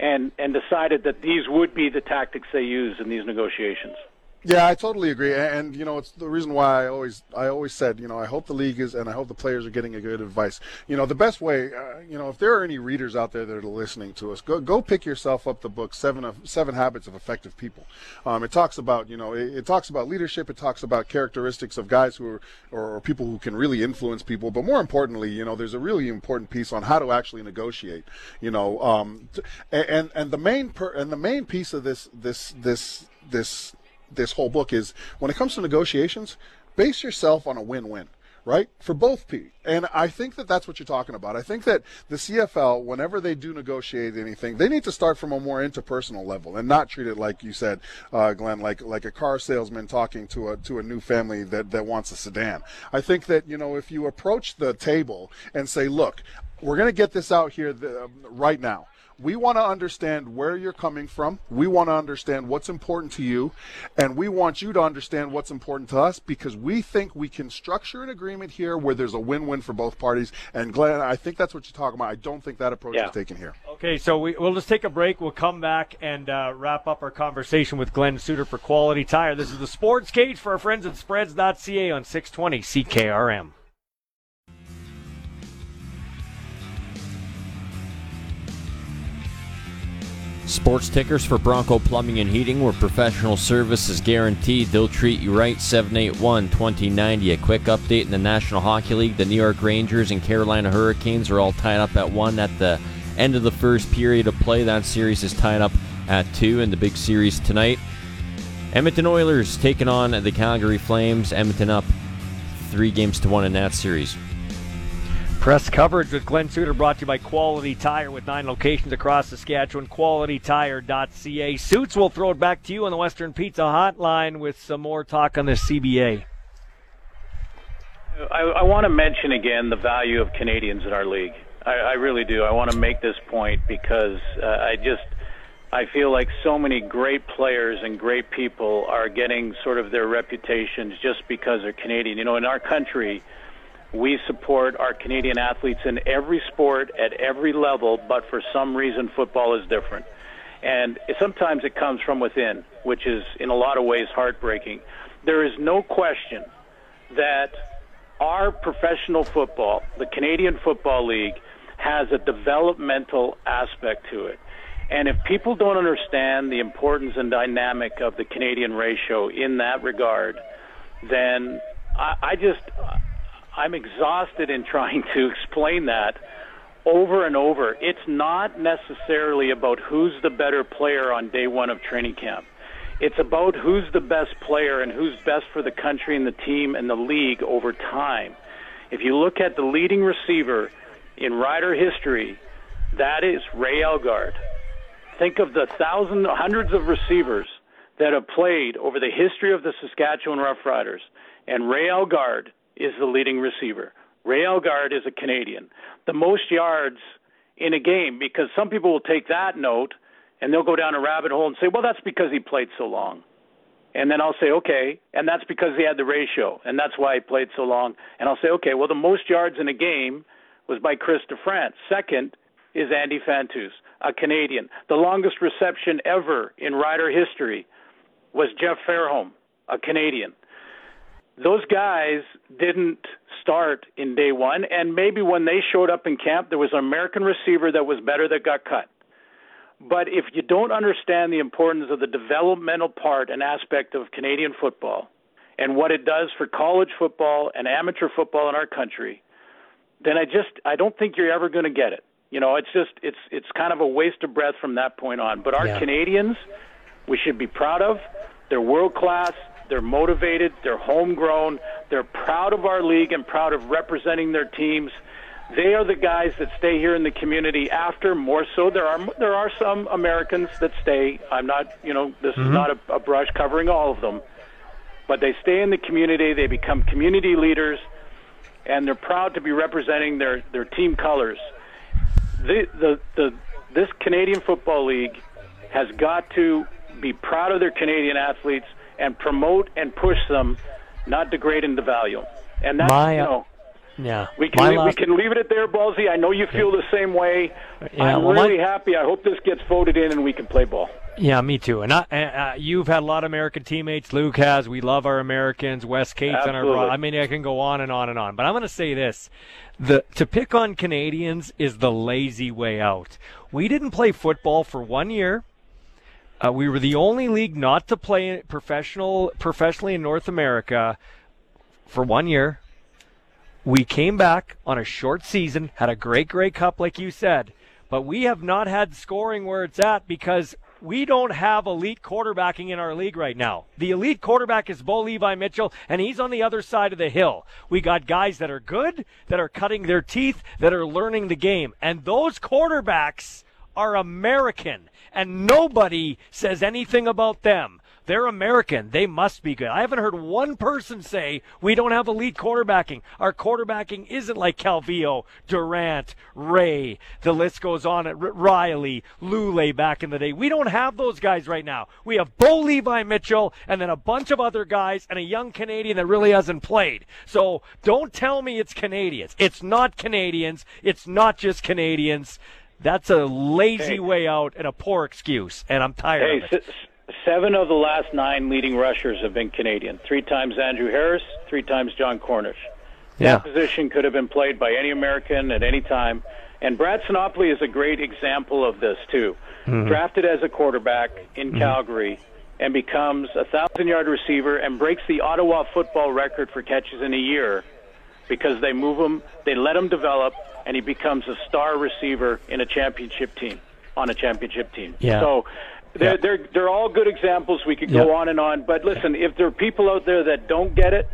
and and decided that these would be the tactics they use in these negotiations. Yeah, I totally agree, and you know it's the reason why I always I always said you know I hope the league is and I hope the players are getting a good advice. You know the best way, uh, you know if there are any readers out there that are listening to us, go go pick yourself up the book Seven of Seven Habits of Effective People. Um, it talks about you know it, it, talks about leadership, it talks about characteristics of guys who are or, people who can really influence people, but more importantly, you know there's a really important piece on how to actually negotiate. You know, um, and and the main per, and the main piece of this this this this this whole book is when it comes to negotiations, base yourself on a win-win right? For both Pete. And I think that that's what you're talking about. I think that the CFL, whenever they do negotiate anything, they need to start from a more interpersonal level and not treat it like you said, uh, Glen, like like a car salesman talking to a to a new family that that wants a sedan. I think that you know if you approach the table and say, look, we're going to get this out here the, um, right now we want to understand where you're coming from. We want to understand what's important to you. And we want you to understand what's important to us because we think we can structure an agreement here where there's a win win for both parties. And Glen, I think that's what you're talking about. I don't think that approach yeah. is taken here. Okay, so we, will just take a break. We'll come back and uh, wrap up our conversation with Glen Suitor for Quality Tire. This is the Sports Cage for our friends at spreads.ca on 620 CKRM. Sports tickers for Bronco Plumbing and Heating, where professional service is guaranteed. They'll treat you right. 781 2090. A quick update in the National Hockey League. The New York Rangers and Carolina Hurricanes are all tied up at one at the end of the first period of play. That series is tied up at two in the big series tonight. Edmonton Oilers taking on the Calgary Flames. Edmonton up three games to one in that series. Press coverage with Glen Suitor brought to you by Quality Tire with nine locations across Saskatchewan. QualityTire.ca. Suits will throw it back to you on the Western Pizza Hotline with some more talk on the CBA. I, I want to mention again the value of Canadians in our league. I, I really do. I want to make this point because uh, I just I feel like so many great players and great people are getting sort of their reputations just because they're Canadian. You know, in our country we support our Canadian athletes in every sport at every level, but for some reason, football is different. And sometimes it comes from within, which is in a lot of ways heartbreaking. There is no question that our professional football, the Canadian Football League, has a developmental aspect to it. And if people don't understand the importance and dynamic of the Canadian ratio in that regard, then I, I just I'm exhausted in trying to explain that over and over. It's not necessarily about who's the better player on day one of training camp. It's about who's the best player and who's best for the country and the team and the league over time. If you look at the leading receiver in Rider history, that is Ray Elgaard. Think of the thousands, hundreds of receivers that have played over the history of the Saskatchewan Roughriders, and Ray Elgaard is the leading receiver. Ray Elgaard is a Canadian. The most yards in a game, because some people will take that note and they'll go down a rabbit hole and say, well, that's because he played so long. And then I'll say, okay, and that's because he had the ratio, and that's why he played so long. And I'll say, okay, well, the most yards in a game was by Chris DeFrance. Second is Andy Fantuz, a Canadian. The longest reception ever in Rider history was Jeff Fairholm, a Canadian those guys didn't start in day one, and maybe when they showed up in camp, there was an American receiver that was better that got cut. But if you don't understand the importance of the developmental part and aspect of Canadian football and what it does for college football and amateur football in our country, then I just I don't think you're ever going to get it. You know, it's just it's it's kind of a waste of breath from that point on. But our yeah. Canadians, we should be proud of. They're world class. They're motivated. They're homegrown. They're proud of our league and proud of representing their teams. They are the guys that stay here in the community after more so. There are there are some Americans that stay. I'm not, you know, this mm-hmm. is not a, a brush covering all of them, but they stay in the community. They become community leaders, and they're proud to be representing their their team colors. The the the this Canadian Football League has got to be proud of their Canadian athletes and promote and push them, not degrade and devalue. And that's My, you know. Yeah. We can last... we can leave it at there, Ballsy. I know you feel the same way. Yeah, I'm well, really my... happy. I hope this gets voted in and we can play ball. Yeah, me too. And I, uh, you've had a lot of American teammates. Luke has. We love our Americans. Wes Cates on our. I mean, I can go on and on and on. But I'm going to say this: the to pick on Canadians is the lazy way out. We didn't play football for one year. Uh, we were the only league not to play professional professionally in North America for one year. We came back on a short season, had a great, great cup, like you said, but we have not had scoring where it's at because we don't have elite quarterbacking in our league right now. The elite quarterback is Bo Levi Mitchell, and he's on the other side of the hill. We got guys that are good, that are cutting their teeth, that are learning the game. And those quarterbacks are American, and nobody says anything about them. They're American. They must be good. I haven't heard one person say we don't have elite quarterbacking. Our quarterbacking isn't like Calvillo, Durant, Ray. The list goes on. At Riley, Lule back in the day. We don't have those guys right now. We have Bo Levi Mitchell and then a bunch of other guys and a young Canadian that really hasn't played. So don't tell me it's Canadians. It's not Canadians. It's not just Canadians. That's a lazy hey. way out and a poor excuse, and I'm tired hey, of it. S- Seven of the last nine leading rushers have been Canadian. Three times Andrew Harris, three times Jon Cornish. Yeah. That position could have been played by any American at any time. And Brad Sinopoli is a great example of this, too. Mm-hmm. Drafted as a quarterback in mm-hmm. Calgary and becomes a thousand yard receiver and breaks the Ottawa football record for catches in a year because they move him, they let him develop, and he becomes a star receiver in a championship team, on a championship team. Yeah. So they're, they're, they're all good examples. We could go on and on. But listen, if there are people out there that don't get it,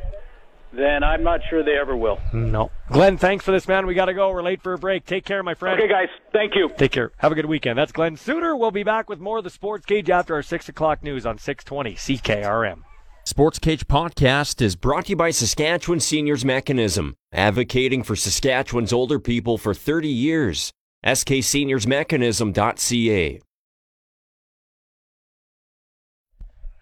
then I'm not sure they ever will. No. Glen, thanks for this, man. We got to go. We're late for a break. Take care, my friend. Okay, guys. Thank you. Take care. Have a good weekend. That's Glen Suitor. We'll be back with more of the Sports Cage after our 6 o'clock news on 620 CKRM. Sports Cage Podcast is brought to you by Saskatchewan Seniors Mechanism, advocating for Saskatchewan's older people for 30 years. SKSeniorsMechanism.ca.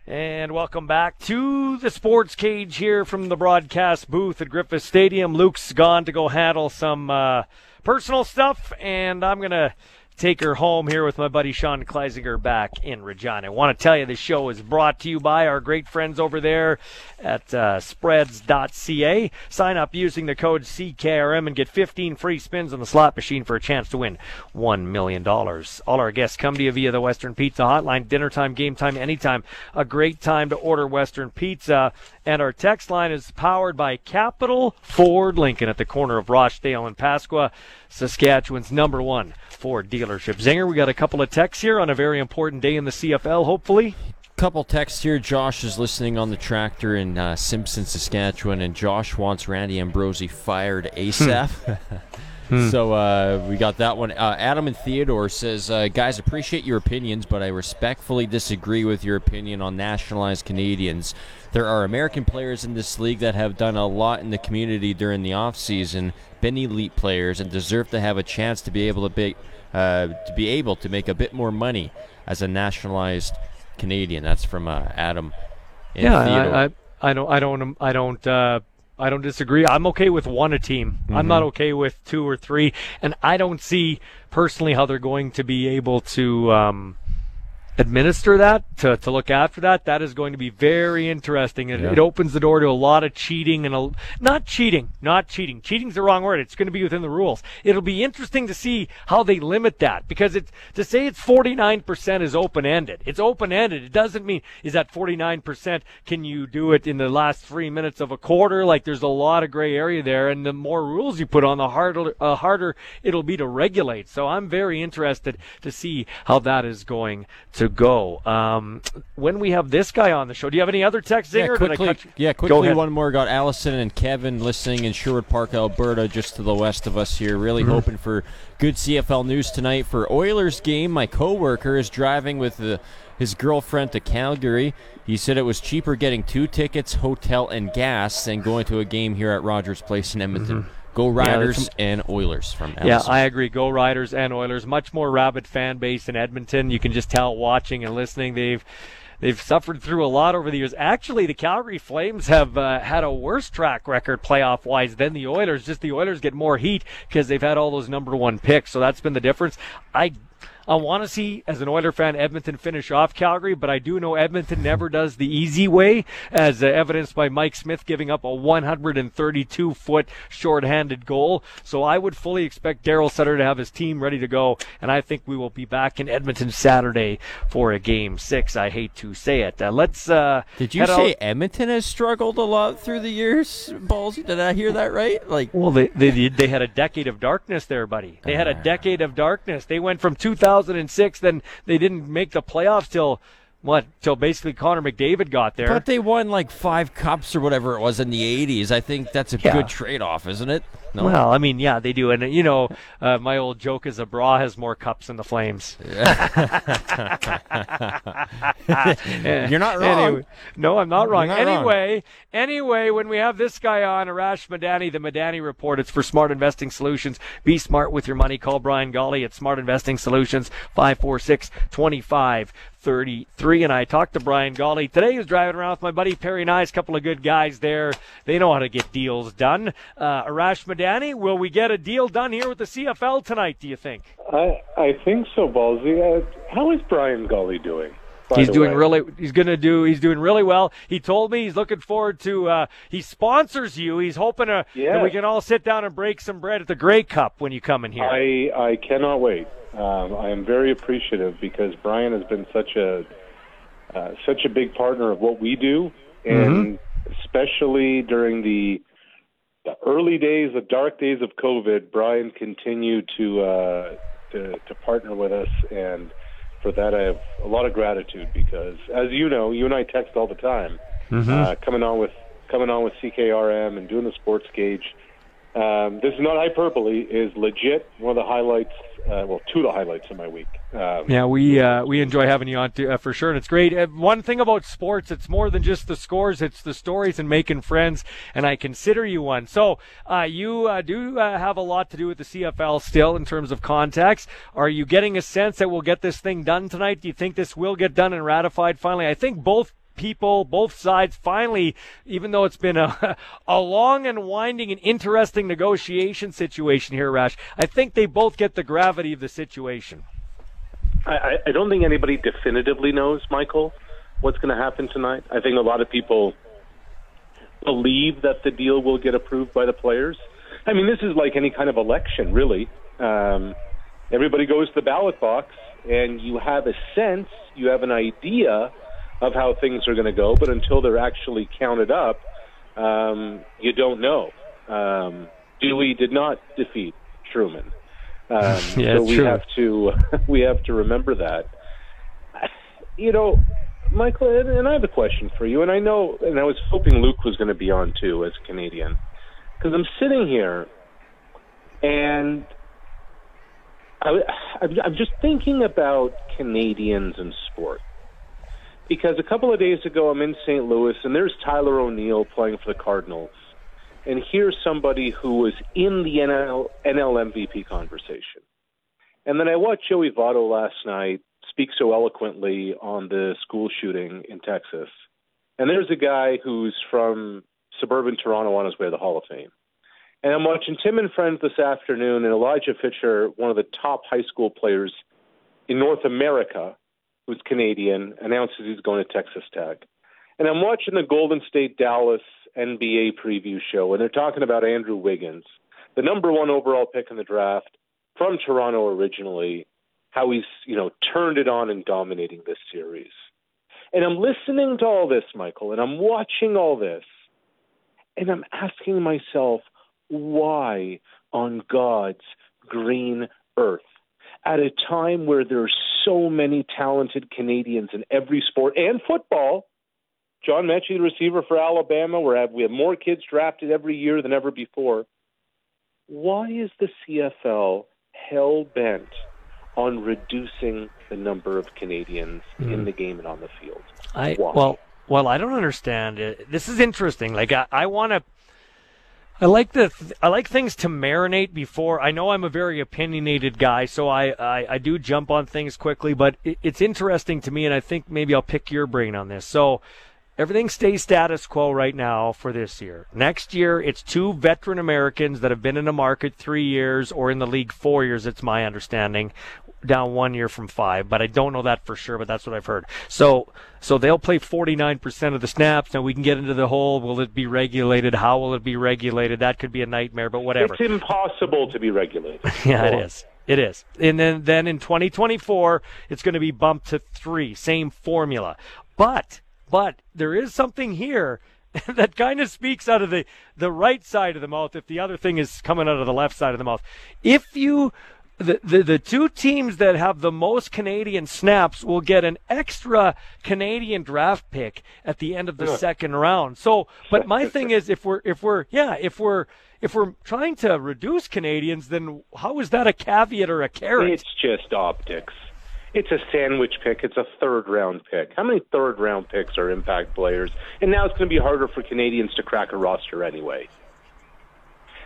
And welcome back to the sports cage here from the broadcast booth at Griffiths Stadium. Luke's gone to go handle some uh, personal stuff, and I'm going to take her home here with my buddy Sean Kleisinger back in Regina. I want to tell you the show is brought to you by our great friends over there at uh, spreads.ca. Sign up using the code CKRM and get 15 free spins on the slot machine for a chance to win $1 million. All our guests come to you via the Western Pizza Hotline, dinner time, game time, anytime. A great time to order Western Pizza. And our text line is powered by Capital Ford Lincoln at the corner of Rochdale and Pasqua, Saskatchewan's number one Ford dealership. Zinger, we got a couple of texts here on a very important day in the CFL, hopefully. Couple texts here. Josh is listening on the tractor in uh, Simpson, Saskatchewan, and Josh wants Randy Ambrosie fired ASAP. <laughs> <laughs> Hmm. So uh, we got that one. Uh, Adam and Theodore says, uh, guys, appreciate your opinions, but I respectfully disagree with your opinion on nationalized Canadians. There are American players in this league that have done a lot in the community during the off season, been elite players, and deserve to have a chance to be able to be uh, to be able to make a bit more money as a nationalized Canadian. That's from uh, Adam. yeah, I, I, I, don't, I don't, I don't uh, I don't disagree. I'm okay with one a team. Mm-hmm. I'm not mm-hmm. okay with two or three, and I don't see personally how they're going to be able to um, administer that, to, to look after that, that is going to be very interesting. It, yeah. it opens the door to a lot of cheating and a, not cheating, not cheating. Cheating's the wrong word. It's going to be within the rules. It'll be interesting to see how they limit that because it's to say it's 49% is open ended. It's open ended. It doesn't mean is that 49% can you do it in the last three minutes of a quarter? Like there's a lot of gray area there, and the more rules you put on, the harder uh, harder it'll be to regulate. So I'm very interested to see how that is going to to go. Um, when we have this guy on the show, do you have any other text, Zinger? Yeah, quickly, yeah, quickly one more. Got Allison and Kevin listening in Sherwood Park, Alberta, just to the west of us here. Really mm-hmm. hoping for good CFL news tonight for Oilers game. My coworker is driving with the, his girlfriend to Calgary. He said it was cheaper getting two tickets, hotel, and gas than going to a game here at Rogers Place in Edmonton. Mm-hmm. Go Riders yeah, and Oilers from Allison. Yeah, I agree. Go Riders and Oilers. Much more rabid fan base in Edmonton. You can just tell watching and listening. They've they've suffered through a lot over the years. Actually, the Calgary Flames have uh, had a worse track record playoff wise than the Oilers. Just the Oilers get more heat because they've had all those number one picks. So that's been the difference. I I want to see, as an Oiler fan, Edmonton finish off Calgary, but I do know Edmonton never does the easy way, as uh, evidenced by Mike Smith giving up a 132 foot short-handed goal. So I would fully expect Daryl Sutter to have his team ready to go, and I think we will be back in Edmonton Saturday for a game six. I hate to say it. Uh, let's. Uh, Did you say out. Edmonton has struggled a lot through the years, Ballsy? Did I hear that right? Like, well, they they, they had a decade of darkness there, buddy. They had a decade of darkness. They went from 2000 2006. Then they didn't make the playoffs till what till basically Connor McDavid got there. But they won like five cups or whatever it was in the '80s. I think that's a yeah. good trade-off, isn't it? No. Well, I mean, yeah, they do, and you know, uh, my old joke is a bra has more cups than the Flames. <laughs> <laughs> You're not wrong. Anyway, no, I'm not wrong. Not anyway, wrong. anyway, when we have this guy on, Arash Madani, the Madani Report, it's for Smart Investing Solutions. Be smart with your money. Call Brian Golly at Smart Investing Solutions, 546 25 33. And I talked to Brian Golly today. He was driving around with my buddy Perry Nyes, a couple of good guys there. They know how to get deals done. Uh, Arash Madani, will we get a deal done here with the CFL tonight, do you think? I, I think so, Ballsy. Uh, how is Brian Golly doing? he's doing way. really he's to do he's doing really well he told me he's looking forward to uh, he sponsors you he's hoping to, yes. that we can all sit down and break some bread at the grey cup when you come in here i i cannot wait um, I am very appreciative because Brian has been such a uh, such a big partner of what we do, and mm-hmm. especially during the, the early days, the dark days of COVID, Brian continued to, uh, to to partner with us, and for that I have a lot of gratitude because, as you know, you and I text all the time, mm-hmm. uh, coming on with coming on with CKRM and doing the Sports Cage. Um, this is not hyperbole; is legit one of the highlights uh, well, two of the highlights of my week. Um, yeah, we uh, we enjoy having you on to, uh, for sure, and it's great. Uh, one thing about sports, it's more than just the scores; it's the stories and making friends. And I consider you one. So uh, you uh, do have a lot to do with the CFL still in terms of contacts. Are you getting a sense that we'll get this thing done tonight? Do you think this will get done and ratified finally? I think both people, both sides finally, even though it's been a, <laughs> a long and winding and interesting negotiation situation here, Rash, I think they both get the gravity of the situation. I, I don't think anybody definitively knows, Michael, what's going to happen tonight. I think a lot of people believe that the deal will get approved by the players. I mean, this is like any kind of election, really. Um, everybody goes to the ballot box, and you have a sense, you have an idea of how things are going to go, but until they're actually counted up, um, you don't know. Um, Dewey did not defeat Truman. Um, <laughs> yeah, so we true. have to <laughs> we have to remember that. You know, Michael, and I have a question for you. And I know, and I was hoping Luke was going to be on too as a Canadian, because I'm sitting here, and I, I'm just thinking about Canadians and sport because a couple of days ago I'm in St. Louis and there's Tyler O'Neill playing for the Cardinals. And here's somebody who was in the NL, NL MVP conversation. And then I watched Joey Votto last night speak so eloquently on the school shooting in Texas. And there's a guy who's from suburban Toronto on his way to the Hall of Fame. And I'm watching Tim and Friends this afternoon, and Elijah Fisher, one of the top high school players in North America, who's Canadian, announces he's going to Texas Tech. And I'm watching the Golden State Dallas NBA preview show, and they're talking about Andrew Wiggins, the number one overall pick in the draft from Toronto originally, how he's, you know, turned it on and dominating this series. And I'm listening to all this, Michael, and I'm watching all this, and I'm asking myself, why on God's green earth at a time where there are so many talented Canadians in every sport and football. John Metchie, the receiver for Alabama, where we have more kids drafted every year than ever before. Why is the CFL hell bent on reducing the number of Canadians mm. in hmm. the game and on the field? I Why? well, well, I don't understand. This is interesting. Like I, I want to I like the I like things to marinate before. I know I'm a very opinionated guy, so I I, I do jump on things quickly. But it, it's interesting to me, and I think maybe I'll pick your brain on this. So everything stays status quo right now for this year. Next year, it's two veteran Americans that have been in the market three years or in the league four years. It's my understanding down one year from five, but I don't know that for sure, but that's what I've heard. So, so they'll play 49% of the snaps. Now we can get into the whole, will it be regulated? How will it be regulated? That could be a nightmare, but whatever. It's impossible to be regulated. <laughs> yeah, it is. It is. And then, then in 2024, it's going to be bumped to three. Same formula. But, but there is something here <laughs> that kind of speaks out of the, the right side of the mouth if the other thing is coming out of the left side of the mouth. If you the, the, the two teams that have the most Canadian snaps will get an extra Canadian draft pick at the end of the yeah. second round. So, but my <laughs> thing is, if we're if we're yeah, if we're if we're trying to reduce Canadians, then how is that a caveat or a carrot? It's just optics. It's a sandwich pick. It's a third round pick. How many third round picks are impact players? And now it's going to be harder for Canadians to crack a roster anyway.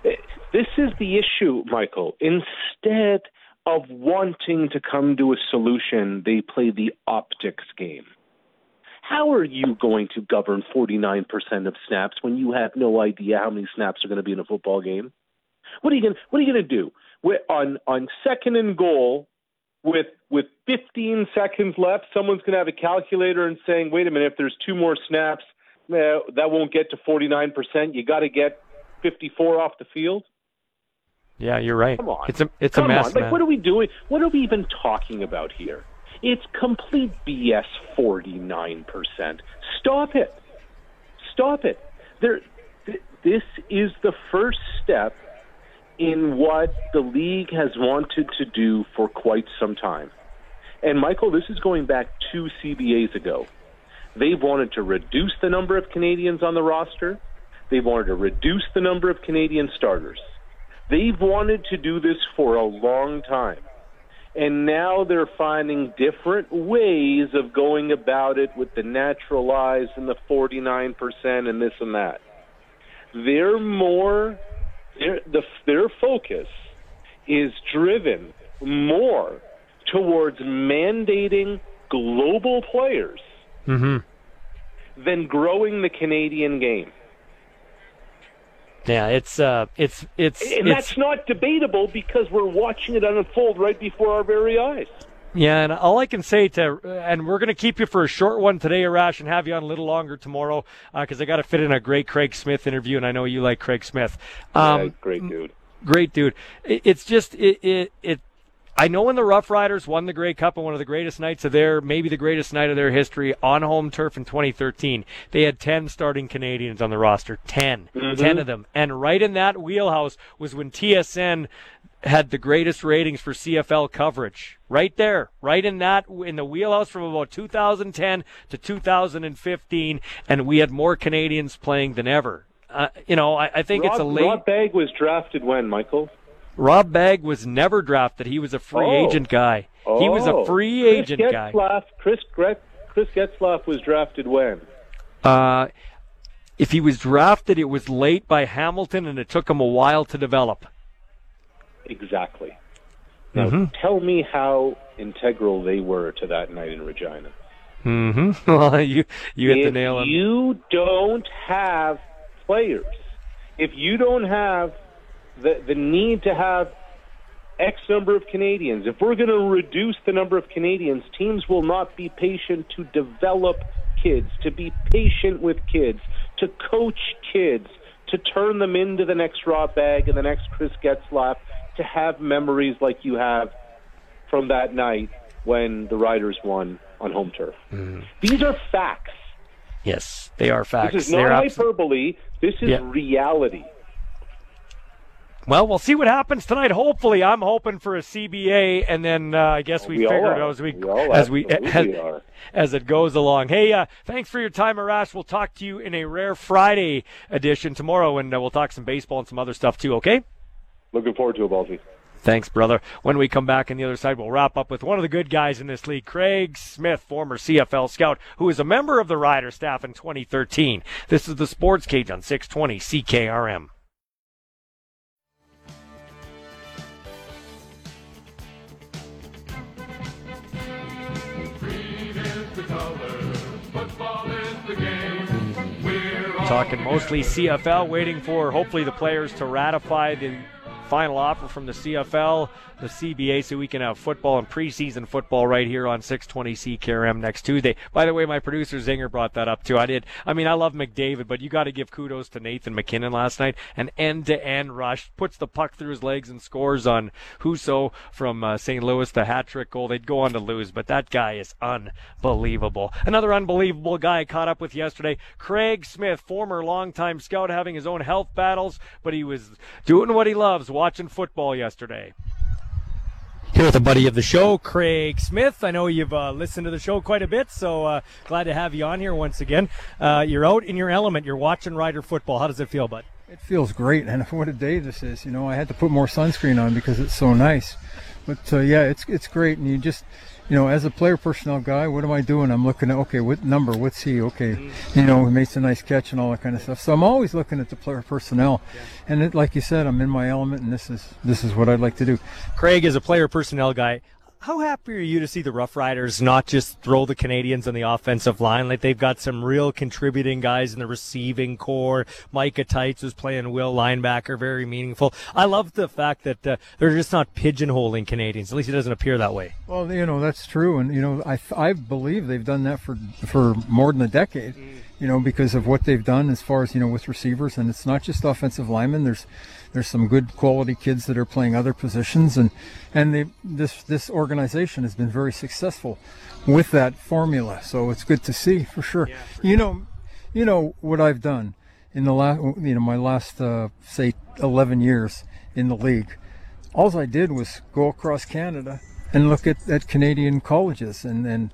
This is the issue, Michael. Instead of wanting to come to a solution, they play the optics game. How are you going to govern 49% of snaps when you have no idea how many snaps are going to be in a football game? What are you going What are you going to do on on second and goal with with 15 seconds left? Someone's going to have a calculator and saying, "Wait a minute, if there's two more snaps, eh, that won't get to 49%. You got to get 54 off the field." Yeah, you're right. Come on. It's a it's Come a mess. On. Like, man. what are we doing? What are we even talking about here? It's complete BS. Forty nine percent. Stop it. Stop it. There. Th- this is the first step in what the league has wanted to do for quite some time. And Michael, this is going back two CBAs ago. They've wanted to reduce the number of Canadians on the roster. They've wanted to reduce the number of Canadian starters. They've wanted to do this for a long time. And now they're finding different ways of going about it with the naturalized and the 49% and this and that. They're more, their, the, their focus is driven more towards mandating global players mm-hmm. than growing the Canadian game. Yeah, it's uh, it's it's and it's, that's not debatable because we're watching it unfold right before our very eyes. Yeah, and all I can say to, and we're going to keep you for a short one today, Arash, and have you on a little longer tomorrow because uh, I got to fit in a great Craig Smith interview, and I know you like Craig Smith. Um, yeah, great dude. Great dude. It, it's just it, it it I know when the Rough Riders won the Grey Cup on one of the greatest nights of their, maybe the greatest night of their history on home turf in 2013, they had 10 starting Canadians on the roster. 10. Mm-hmm. 10 of them. And right in that wheelhouse was when TSN had the greatest ratings for CFL coverage. Right there, right in that, in the wheelhouse from about 2010 to 2015, and we had more Canadians playing than ever. Uh, you know, I, I think Rob, it's a late. Rob Bagg was drafted when, Michael? Rob Bagg was never drafted. He was a free oh. agent guy. Oh. He was a free Chris agent Getzlaff, guy. Chris Chris Getzlaff was drafted when? Uh, if he was drafted, it was late by Hamilton, and it took him a while to develop. Exactly. Now, mm-hmm. tell me how integral they were to that night in Regina. Mm-hmm. <laughs> Well, you you hit if the nail on. you don't have players, if you don't have the, the need to have X number of Canadians. If we're going to reduce the number of Canadians, teams will not be patient to develop kids, to be patient with kids, to coach kids, to turn them into the next Rob Bagg and the next Chris Getzlaff, to have memories like you have from that night when the Riders won on home turf. Mm. These are facts. Yes, they are facts. This is not They're hyperbole. This is Yeah. reality. Well, we'll see what happens tonight. Hopefully, I'm hoping for a CBA, and then uh, I guess we, We figure it out as we, We as we as, as it goes along. Hey, uh, thanks for your time, Arash. We'll talk to you in a rare Friday edition tomorrow, and uh, we'll talk some baseball and some other stuff too. Okay? Looking forward to it, Balti. Thanks, brother. When we come back on the other side, we'll wrap up with one of the good guys in this league, Craig Smith, former CFL scout, who was a member of the Rider staff in 2013. This is the Sports Cage on 620 CKRM. Talking mostly CFL, waiting for hopefully the players to ratify the final offer from the CFL, the CBA, so we can have football and preseason football right here on 620 CKRM next Tuesday. By the way, my producer Zinger brought that up too. I did. I mean, I love McDavid, but you got to give kudos to Nathan MacKinnon last night. An end-to-end rush, puts the puck through his legs and scores on Husso from uh, St. Louis, the hat trick goal. They'd go on to lose, but that guy is unbelievable. Another unbelievable guy I caught up with yesterday, Craig Smith, former longtime scout, having his own health battles, but he was doing what he loves, watching football yesterday. Here with a buddy of the show, Craig Smith. I know you've uh, listened to the show quite a bit, so uh, glad to have you on here once again. Uh, you're out in your element. You're watching Rider football. How does it feel, bud? It feels great, and <laughs> what a day this is. You know, I had to put more sunscreen on because it's so nice. But uh, yeah, it's it's great, and you just you know, as a player personnel guy, what am I doing? I'm looking at, okay, what number? What's he? Okay, mm-hmm. you know, he makes a nice catch and all that kind of stuff. So I'm always looking at the player personnel, and it, like you said, I'm in my element, and this is this is what I'd like to do. Craig is a player personnel guy how happy are you to see the Rough Riders not just throw the Canadians on the offensive line? Like they've got some real contributing guys in the receiving corps. Micah Teitz was playing will linebacker, very meaningful. I love the fact that uh, they're just not pigeonholing Canadians. At least it doesn't appear that way. Well, you know that's true, and you know I I believe they've done that for for more than a decade. Mm. You know because of what they've done as far as you know with receivers, and it's not just offensive linemen. There's there's some good quality kids that are playing other positions, and and they, this this organization has been very successful with that formula. So it's good to see for sure. Yeah, for you know, you know what I've done in the last you know my last uh, say 11 years in the league. All I did was go across Canada and look at, at Canadian colleges and, and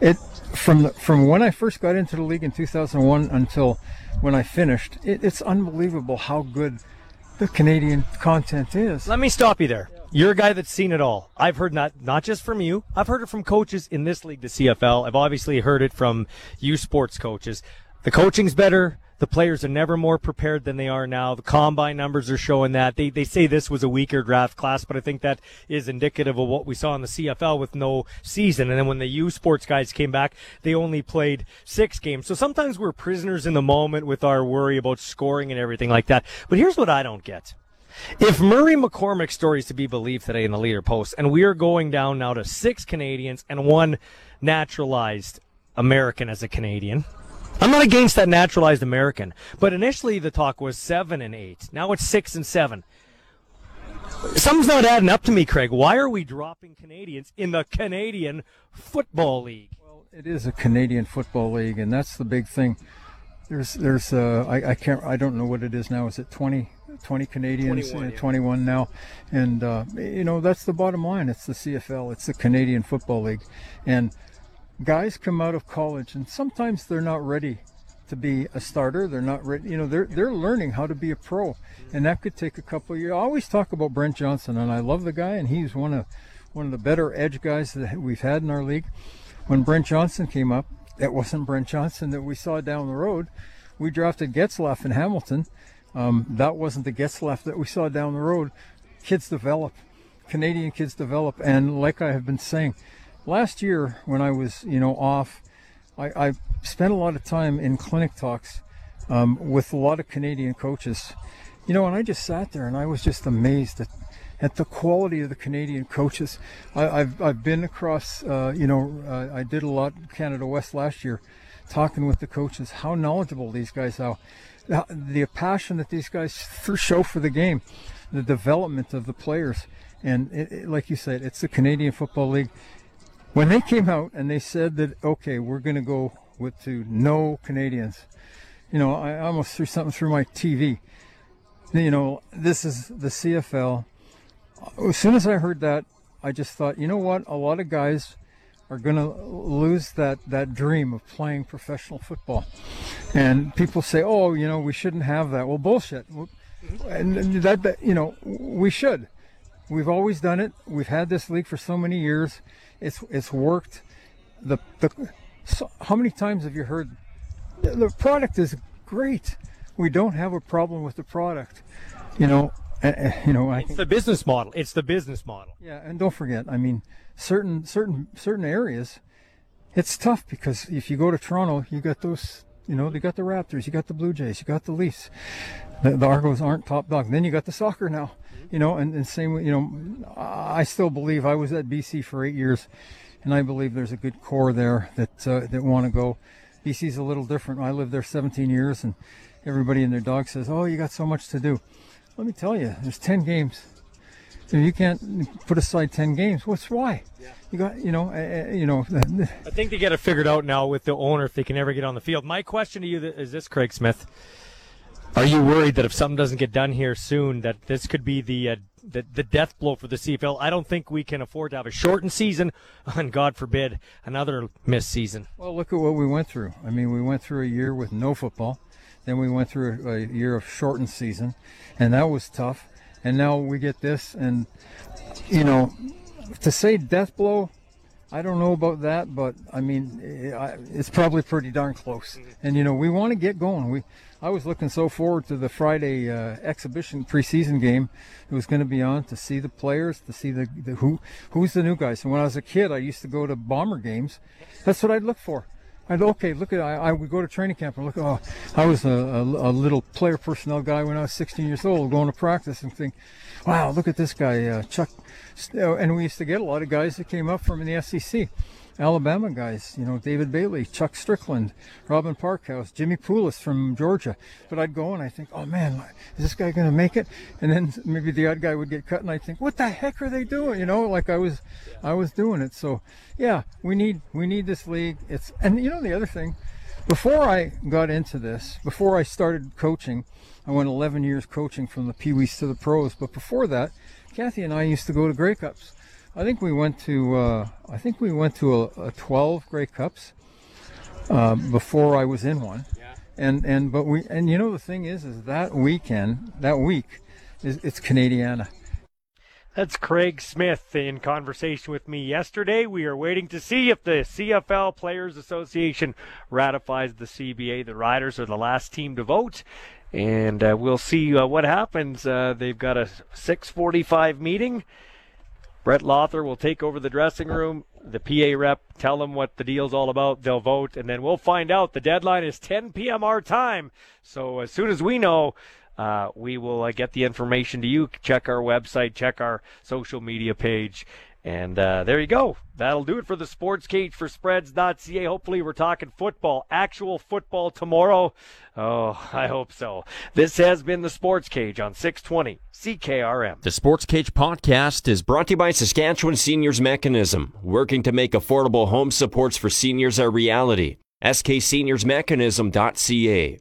it from the, from when I first got into the league in 2001 until when I finished, it, it's unbelievable how good the Canadian content is. Let me stop you there. You're a guy that's seen it all. I've heard not not just from you. I've heard it from coaches in this league, the CFL. I've obviously heard it from U Sports coaches. The coaching's better. The players are never more prepared than they are now. The combine numbers are showing that. They, they say this was a weaker draft class, but I think that is indicative of what we saw in the CFL with no season. And then when the U Sports guys came back, they only played six games. So sometimes we're prisoners in the moment with our worry about scoring and everything like that. But here's what I don't get. If Murray McCormick's story is to be believed today in the Leader-Post, and we are going down now to six Canadians and one naturalized American as a Canadian, I'm not against that naturalized American, but initially the talk was seven and eight. Now it's six and seven. Something's not adding up to me, Craig. Why are we dropping Canadians in the Canadian Football League? Well, it is a Canadian Football League, and that's the big thing. There's, there's, uh, I, I can't, I don't know what it is now. Is it 20, 20 Canadians, 21, yeah. 21 now, and uh, you know that's the bottom line. It's the CFL. It's the Canadian Football League, and guys come out of college and sometimes they're not ready to be a starter. They're not ready. You know, they're they're learning how to be a pro, and that could take a couple years. I always talk about Brent Johnson, and I love the guy, and he's one of one of the better edge guys that we've had in our league. When Brent Johnson came up, it wasn't Brent Johnson that we saw down the road. We drafted Getzlaff in Hamilton. Um, that wasn't the Getzlaff that we saw down the road. Kids develop, Canadian kids develop, and like I have been saying, last year when I was, you know, off, I, I spent a lot of time in clinic talks um, with a lot of Canadian coaches. You know, and I just sat there and I was just amazed at, at the quality of the Canadian coaches. I, have I've been across, uh, you know, uh, I did a lot in Canada West last year, talking with the coaches, how knowledgeable these guys are, the passion that these guys show for the game, the development of the players. And it, it, like you said, it's the Canadian Football League when they came out and they said that okay we're going to go with to no canadians you know i almost threw something through my tv you know this is the cfl as soon as i heard that i just thought you know what? A lot of guys are going to lose that that dream of playing professional football. And people say oh you know we shouldn't have that. Well bullshit. And that, that you know we should. We've always done it. We've had this league for so many years it's it's worked. The the so how many times have you heard the product is great. We don't have a problem with the product. You know, uh, you know. I, it's the business model. It's the business model. Yeah, and don't forget. I mean, certain certain certain areas, it's tough because if you go to Toronto, you got those. You know, they got the Raptors, you got the Blue Jays, you got the Leafs. The, the Argos aren't top dog. Then you got the soccer now you know, and, and same, you know, I still believe I was at BC for eight years, and I believe there's a good core there that uh, that want to go. BC's a little different. I lived there 17 years, and everybody and their dog says, "Oh, you got so much to do." Let me tell you, there's 10 games. So you can't put aside 10 games. What's why? Yeah. You got, you know, uh, you know. <laughs> I think they get it figured out now with the owner if they can ever get on the field. My question to you is this, Craig Smith. Are you worried that if something doesn't get done here soon, that this could be the uh, the, the death blow for the CFL. I don't think we can afford to have a shortened season, <laughs> and God forbid another missed season. Well, look at what we went through. I mean, we went through a year with no football, then we went through a, a year of shortened season, and that was tough. And now we get this, and you know, to say death blow, I don't know about that, but I mean, it's probably pretty darn close. Mm-hmm. And you know, we want to get going. We, I was looking so forward to the Friday uh, exhibition preseason game. It was going to be on to see the players, to see the, the who who's the new guys. And when I was a kid, I used to go to bomber games. That's what I'd look for. I'd okay, look at I, I would go to training camp and look. Oh, I was a, a, a, little player personnel guy when I was 16 years old, going to practice and think, wow, look at this guy, uh, Chuck. And we used to get a lot of guys that came up from the SEC. Alabama guys, you know, David Bailey, Chuck Strickland, Robin Parkhouse, Jimmy Poulos from Georgia. But I'd go and I think, oh man, is this guy going to make it? And then maybe the odd guy would get cut, and I'd think, what the heck are they doing? You know, like I was, I was doing it. So, yeah, we need we need this league. It's and you know the other thing, before I got into this, before I started coaching, I went 11 years coaching from the Pee Wees to the pros. But before that, Kathy and I used to go to Grey Cups I think we went to uh, I think we went to a, a 12 Grey Cups uh, before I was in one. Yeah. And and but we and you know the thing is is that weekend that week is it's Canadiana. That's Craig Smith in conversation with me yesterday. We are waiting to see if the CFL Players Association ratifies the CBA. The Riders are the last team to vote, and uh, we'll see uh, what happens. Uh, they've got a 6:45 meeting Brett Lauther will take over the dressing room. The PA rep tell them what the deal's all about. They'll vote, and then we'll find out. The deadline is 10 p.m. our time. So as soon as we know, uh, we will uh, get the information to you. Check our website, check our social media page, and uh, there you go. That'll do it for the Sports Cage for Spreads.ca. Hopefully, we're talking football, actual football tomorrow. Oh, I hope so. This has been the Sports Cage on 620 CKRM. The Sports Cage podcast is brought to you by Saskatchewan Seniors Mechanism, working to make affordable home supports for seniors a reality. SKSeniorsMechanism.ca.